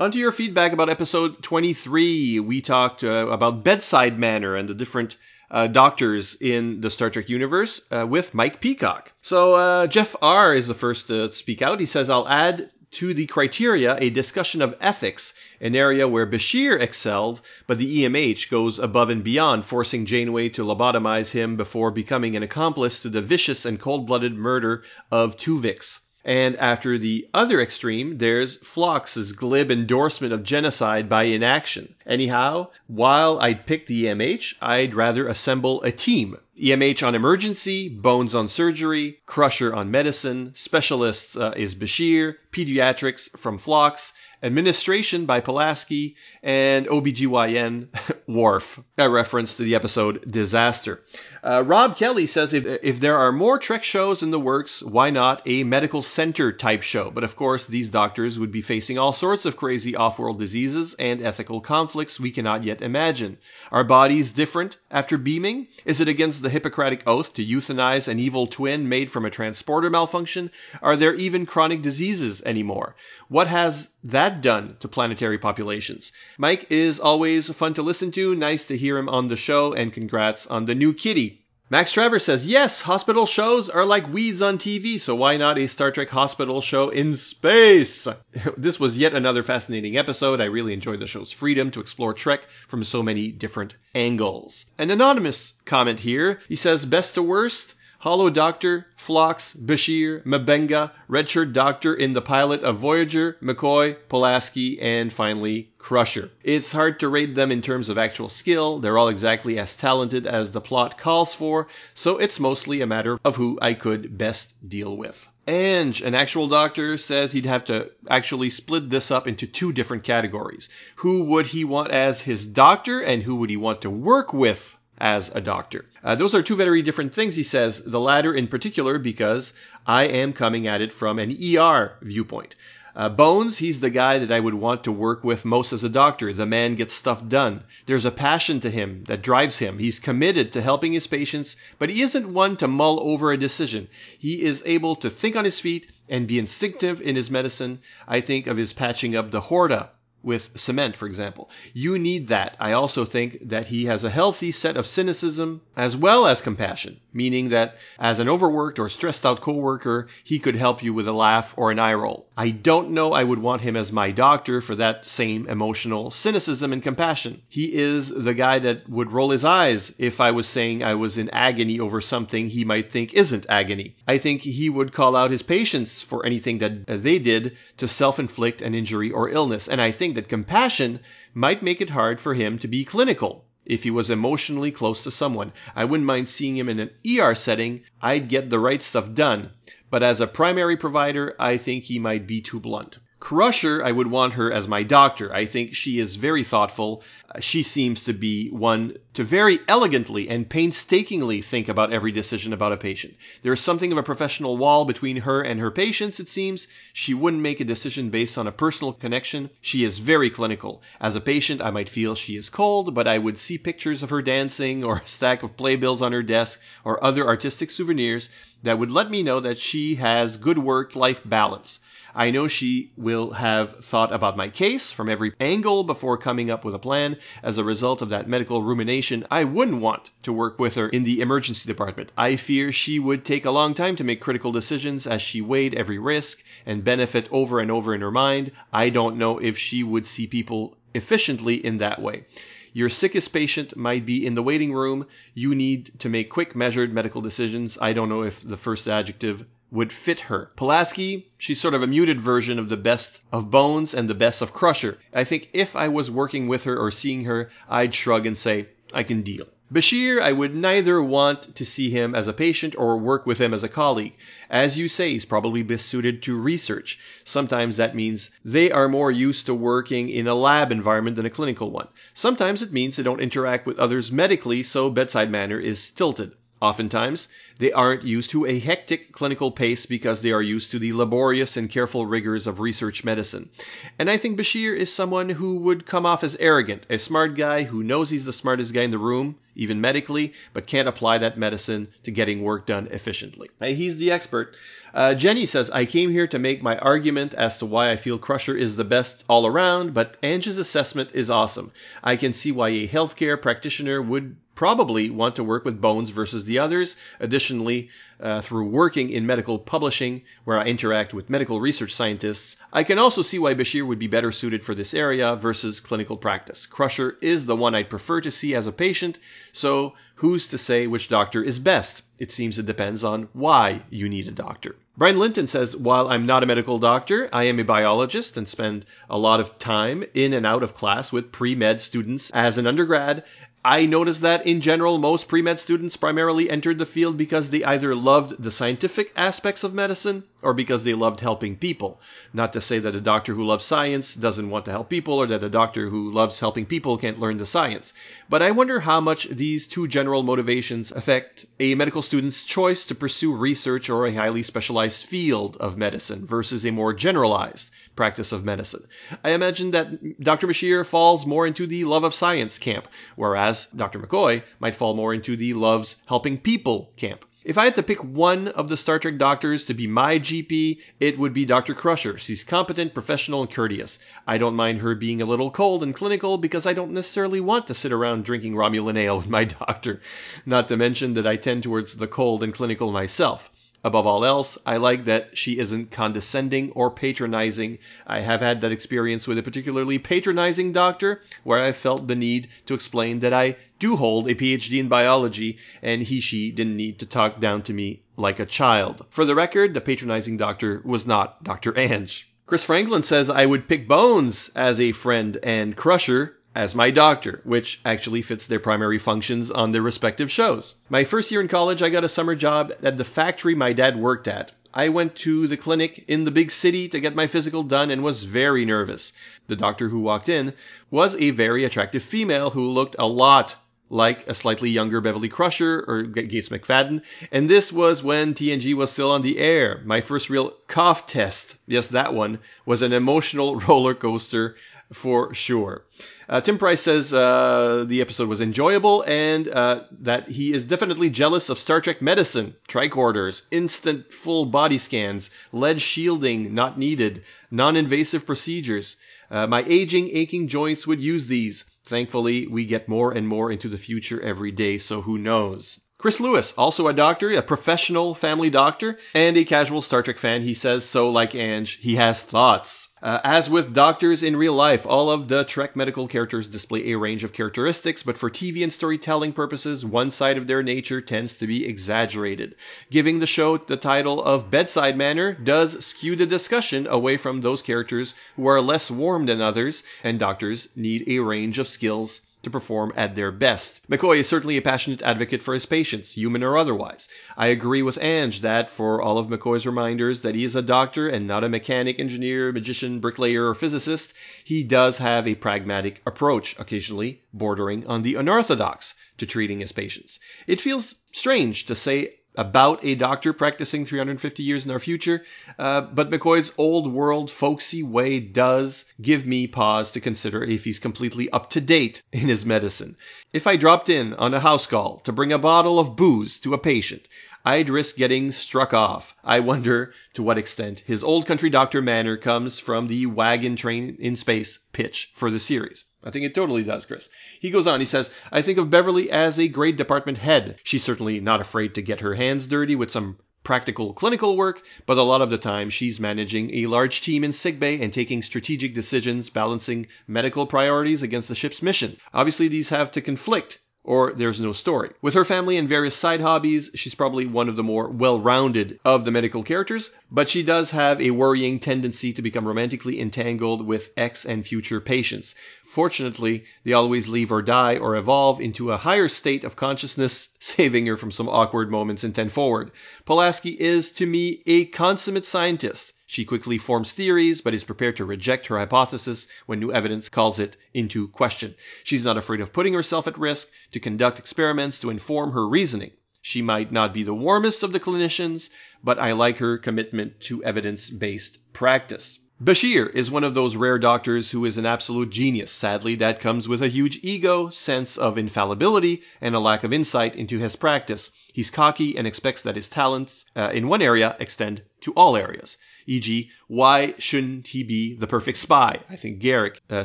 Onto your feedback about episode 23. We talked uh, about bedside manner and the different uh, doctors in the Star Trek universe uh, with Mike Peacock. So uh, Jeff R is the first to speak out. He says, "I'll add to the criteria a discussion of ethics, an area where Bashir excelled, but the EMH goes above and beyond, forcing Janeway to lobotomize him before becoming an accomplice to the vicious and cold-blooded murder of Tuvix." And after the other extreme, there's Phlox's glib endorsement of genocide by inaction. Anyhow, while I'd pick the EMH, I'd rather assemble a team. EMH on emergency, Bones on surgery, Crusher on medicine, specialists uh, is Bashir, pediatrics from Phlox, Administration by Pulaski, and OBGYN Worf, a reference to the episode Disaster. Uh, Rob Kelly says if, if there are more Trek shows in the works, why not a medical center type show? But of course, these doctors would be facing all sorts of crazy off world diseases and ethical conflicts we cannot yet imagine. Are bodies different after beaming? Is it against the Hippocratic oath to euthanize an evil twin made from a transporter malfunction? Are there even chronic diseases anymore? What has that done to planetary populations? Mike is always fun to listen to. Nice to hear him on the show, and congrats on the new kitty. Max Trevor says, yes, hospital shows are like weeds on TV, so why not a Star Trek hospital show in space? (laughs) this was yet another fascinating episode. I really enjoyed the show's freedom to explore Trek from so many different angles. An anonymous comment here. He says, best to worst, Holo Doctor, Phlox, Bashir, M'Benga, Redshirt Doctor in the pilot of Voyager, McCoy, Pulaski, and finally Crusher. It's hard to rate them in terms of actual skill. They're all exactly as talented as the plot calls for, so it's mostly a matter of who I could best deal with. Ange, an actual doctor, says he'd have to actually split this up into two different categories. Who would he want as his doctor, and who would he want to work with as a doctor. Uh, those are two very different things, he says, the latter in particular because I am coming at it from an ER viewpoint. Uh, Bones, he's the guy that I would want to work with most as a doctor. The man gets stuff done. There's a passion to him that drives him. He's committed to helping his patients, but he isn't one to mull over a decision. He is able to think on his feet and be instinctive in his medicine. I think of his patching up the Horta with cement, for example. You need that. I also think that he has a healthy set of cynicism as well as compassion, meaning that as an overworked or stressed out coworker, he could help you with a laugh or an eye roll. I don't know I would want him as my doctor for that same emotional cynicism and compassion. He is the guy that would roll his eyes if I was saying I was in agony over something he might think isn't agony. I think he would call out his patients for anything that they did to self-inflict an injury or illness, and I think that compassion might make it hard for him to be clinical if he was emotionally close to someone. I wouldn't mind seeing him in an ER setting. I'd get the right stuff done. But as a primary provider, I think he might be too blunt. Crusher, I would want her as my doctor. I think she is very thoughtful. Uh, she seems to be one to very elegantly and painstakingly think about every decision about a patient. There is something of a professional wall between her and her patients, it seems. She wouldn't make a decision based on a personal connection. She is very clinical. As a patient, I might feel she is cold, but I would see pictures of her dancing or a stack of playbills on her desk or other artistic souvenirs that would let me know that she has good work life balance. I know she will have thought about my case from every angle before coming up with a plan. As a result of that medical rumination, I wouldn't want to work with her in the emergency department. I fear she would take a long time to make critical decisions as she weighed every risk and benefit over and over in her mind. I don't know if she would see people efficiently in that way. Your sickest patient might be in the waiting room. You need to make quick, measured medical decisions. I don't know if the first adjective would fit her. Pulaski, she's sort of a muted version of the best of Bones and the best of Crusher. I think if I was working with her or seeing her, I'd shrug and say, I can deal. Bashir, I would neither want to see him as a patient or work with him as a colleague. As you say, he's probably best suited to research. Sometimes that means they are more used to working in a lab environment than a clinical one. Sometimes it means they don't interact with others medically, so bedside manner is stilted. Oftentimes, they aren't used to a hectic clinical pace because they are used to the laborious and careful rigors of research medicine. And I think Bashir is someone who would come off as arrogant, a smart guy who knows he's the smartest guy in the room, even medically, but can't apply that medicine to getting work done efficiently. He's the expert. Uh, Jenny says, I came here to make my argument as to why I feel Crusher is the best all around, but Ange's assessment is awesome. I can see why a healthcare practitioner would probably want to work with Bones versus the others. Additionally, uh, through working in medical publishing, where I interact with medical research scientists, I can also see why Bashir would be better suited for this area versus clinical practice. Crusher is the one I'd prefer to see as a patient, so Who's to say which doctor is best? It seems it depends on why you need a doctor. Brian Linton says, while I'm not a medical doctor, I am a biologist and spend a lot of time in and out of class with pre-med students as an undergrad I noticed that in general, most pre med students primarily entered the field because they either loved the scientific aspects of medicine or because they loved helping people. Not to say that a doctor who loves science doesn't want to help people or that a doctor who loves helping people can't learn the science. But I wonder how much these two general motivations affect a medical student's choice to pursue research or a highly specialized field of medicine versus a more generalized practice of medicine. I imagine that Dr. Bashir falls more into the love of science camp, whereas Dr. McCoy might fall more into the loves helping people camp. If I had to pick one of the Star Trek doctors to be my GP, it would be Dr. Crusher. She's competent, professional, and courteous. I don't mind her being a little cold and clinical because I don't necessarily want to sit around drinking Romulan ale with my (laughs) doctor. Not to mention that I tend towards the cold and clinical myself. Above all else, I like that she isn't condescending or patronizing. I have had that experience with a particularly patronizing doctor where I felt the need to explain that I do hold a PhD in biology and he she didn't need to talk down to me like a child. For the record, the patronizing doctor was not Dr. Ange. Chris Franklin says I would pick Bones as a friend and Crusher as my doctor, which actually fits their primary functions on their respective shows. My first year in college, I got a summer job at the factory my dad worked at. I went to the clinic in the big city to get my physical done and was very nervous. The doctor who walked in was a very attractive female who looked a lot like a slightly younger Beverly Crusher or Gates McFadden. And this was when TNG was still on the air. My first real cough test, yes, that one, was an emotional (laughs) roller coaster for sure. Uh, Tim Price says uh, the episode was enjoyable and uh, that he is definitely jealous of Star Trek medicine, tricorders, instant full body scans, lead shielding not needed, non invasive procedures. Uh, my aging, aching joints would use these. Thankfully, we get more and more into the future every day, so who knows? Chris Lewis, also a doctor, a professional family doctor, and a casual Star Trek fan. He says so, like Ange, he has thoughts. Uh, as with doctors in real life, all of the Trek medical characters display a range of characteristics, but for TV and storytelling purposes, one side of their nature tends to be exaggerated. Giving the show the title of Bedside Manner does skew the discussion away from those characters who are less warm than others, and doctors need a range of skills to perform at their best. McCoy is certainly a passionate advocate for his patients, human or otherwise. I agree with Ange that for all of McCoy's reminders that he is a doctor and not a mechanic, engineer, magician, bricklayer, or physicist, he does have a pragmatic approach, occasionally bordering on the unorthodox to treating his patients. It feels strange to say about a doctor practicing 350 years in our future, uh, but McCoy's old world folksy way does give me pause to consider if he's completely up to date in his medicine. If I dropped in on a house call to bring a bottle of booze to a patient, I'd risk getting struck off. I wonder to what extent his old country doctor manner comes from the wagon train in space pitch for the series. I think it totally does, Chris. He goes on, he says, I think of Beverly as a grade department head. She's certainly not afraid to get her hands dirty with some practical clinical work, but a lot of the time she's managing a large team in sickbay and taking strategic decisions, balancing medical priorities against the ship's mission. Obviously, these have to conflict or there's no story. With her family and various side hobbies, she's probably one of the more well-rounded of the medical characters, but she does have a worrying tendency to become romantically entangled with ex and future patients. Fortunately, they always leave or die or evolve into a higher state of consciousness, (laughs) saving her from some awkward moments in 10 Forward. Pulaski is, to me, a consummate scientist she quickly forms theories, but is prepared to reject her hypothesis when new evidence calls it into question. She's not afraid of putting herself at risk to conduct experiments to inform her reasoning. She might not be the warmest of the clinicians, but I like her commitment to evidence based practice. Bashir is one of those rare doctors who is an absolute genius. Sadly, that comes with a huge ego, sense of infallibility, and a lack of insight into his practice. He's cocky and expects that his talents uh, in one area extend to all areas e.g., why shouldn't he be the perfect spy? I think Garak uh,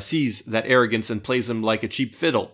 sees that arrogance and plays him like a cheap fiddle.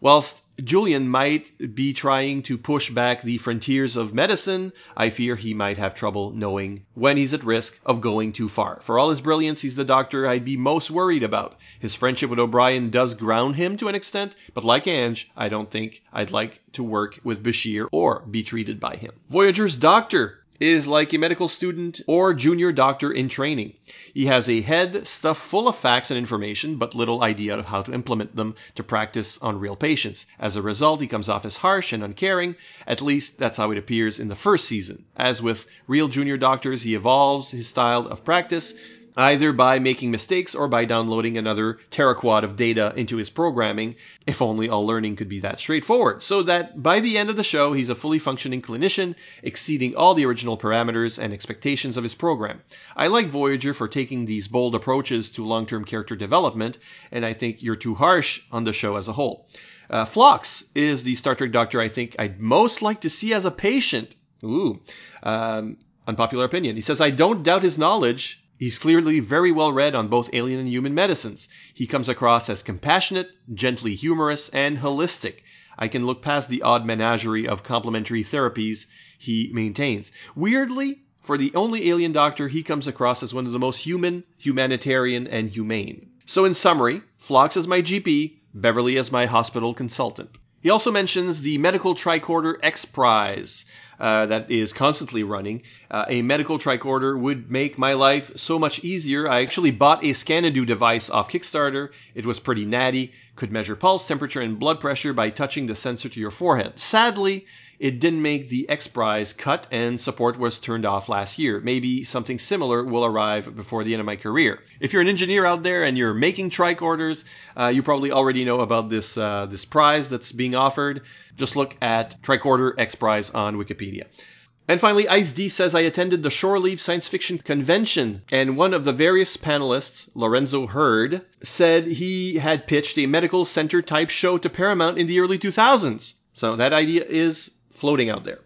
Whilst Julian might be trying to push back the frontiers of medicine, I fear he might have trouble knowing when he's at risk of going too far. For all his brilliance, he's the doctor I'd be most worried about. His friendship with O'Brien does ground him to an extent, but like Ange, I don't think I'd like to work with Bashir or be treated by him. Voyager's doctor is like a medical student or junior doctor in training. He has a head stuffed full of facts and information, but little idea of how to implement them to practice on real patients. As a result, he comes off as harsh and uncaring. At least that's how it appears in the first season. As with real junior doctors, he evolves his style of practice either by making mistakes or by downloading another teraquad of data into his programming, if only all learning could be that straightforward, so that by the end of the show, he's a fully functioning clinician, exceeding all the original parameters and expectations of his program. I like Voyager for taking these bold approaches to long term character development, and I think you're too harsh on the show as a whole. Uh, Phlox is the Star Trek doctor I think I'd most like to see as a patient. Ooh. Um, unpopular opinion. He says, I don't doubt his knowledge He's clearly very well read on both alien and human medicines. He comes across as compassionate, gently humorous, and holistic. I can look past the odd menagerie of complementary therapies he maintains. Weirdly, for the only alien doctor, he comes across as one of the most human, humanitarian, and humane. So in summary, Phlox is my GP, Beverly is my hospital consultant. He also mentions the medical tricorder X Prize uh, that is constantly running. Uh, a medical tricorder would make my life so much easier. I actually bought a Scanadu device off Kickstarter. It was pretty natty, could measure pulse, temperature, and blood pressure by touching the sensor to your forehead. Sadly, it didn't make the X Prize cut and support was turned off last year. Maybe something similar will arrive before the end of my career. If you're an engineer out there and you're making tricorders, uh, you probably already know about this uh, this prize that's being offered. Just look at Tricorder X Prize on Wikipedia. And finally, Ice D says I attended the Shore Leave Science Fiction Convention, and one of the various panelists, Lorenzo Hurd, said he had pitched a medical center type show to Paramount in the early 2000s. So that idea is floating out there.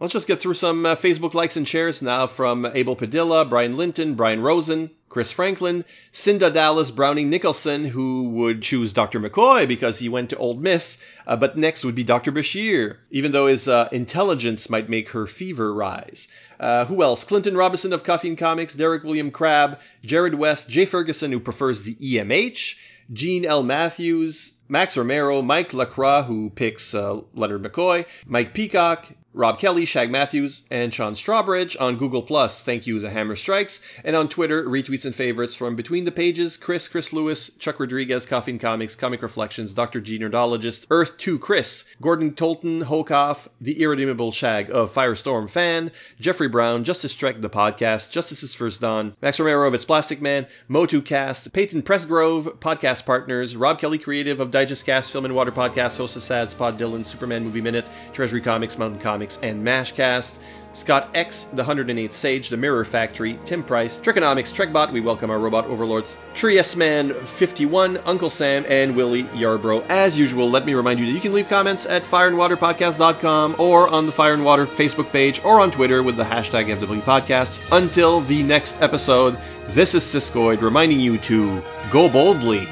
Let's just get through some uh, Facebook likes and shares now from Abel Padilla, Brian Linton, Brian Rosen, Chris Franklin, Cinda Dallas, Browning Nicholson, who would choose Dr. McCoy because he went to Ole Miss, uh, but next would be Dr. Bashir, even though his uh, intelligence might make her fever rise. Uh, who else? Clinton Robinson of Coffee and Comics, Derek William Crabb, Jared West, Jay Ferguson, who prefers the EMH, Gene L. Matthews, Max Romero, Mike Lacroix, who picks uh, Leonard McCoy, Mike Peacock, Rob Kelly, Shag Matthews, and Sean Strawbridge on Google Plus. Thank you, The Hammer Strikes, and on Twitter, retweets and favorites from Between the Pages, Chris, Chris Lewis, Chuck Rodriguez, Coffee and Comics, Comic Reflections, Dr. G Nerdologist, Earth 2 Chris, Gordon Tolton, Hokoff, The Irredeemable Shag of Firestorm Fan, Jeffrey Brown, Justice Trek the Podcast, Justice's First Dawn, Max Romero of It's Plastic Man, Motu Cast, Peyton Pressgrove, Podcast Partners, Rob Kelly Creative of Digest Cast, Film and Water Podcast, Host of Sads, Pod Dylan, Superman Movie Minute, Treasury Comics, Mountain Comics, and Mashcast. Scott X, the 108th Sage, the Mirror Factory, Tim Price, Trekonomics, Trekbot, we welcome our robot overlords, Trias Man 51, Uncle Sam, and Willie Yarbrough. As usual, let me remind you that you can leave comments at fireandwaterpodcast.com or on the Fire and Water Facebook page or on Twitter with the hashtag FW Podcasts. Until the next episode, this is Siskoid reminding you to go boldly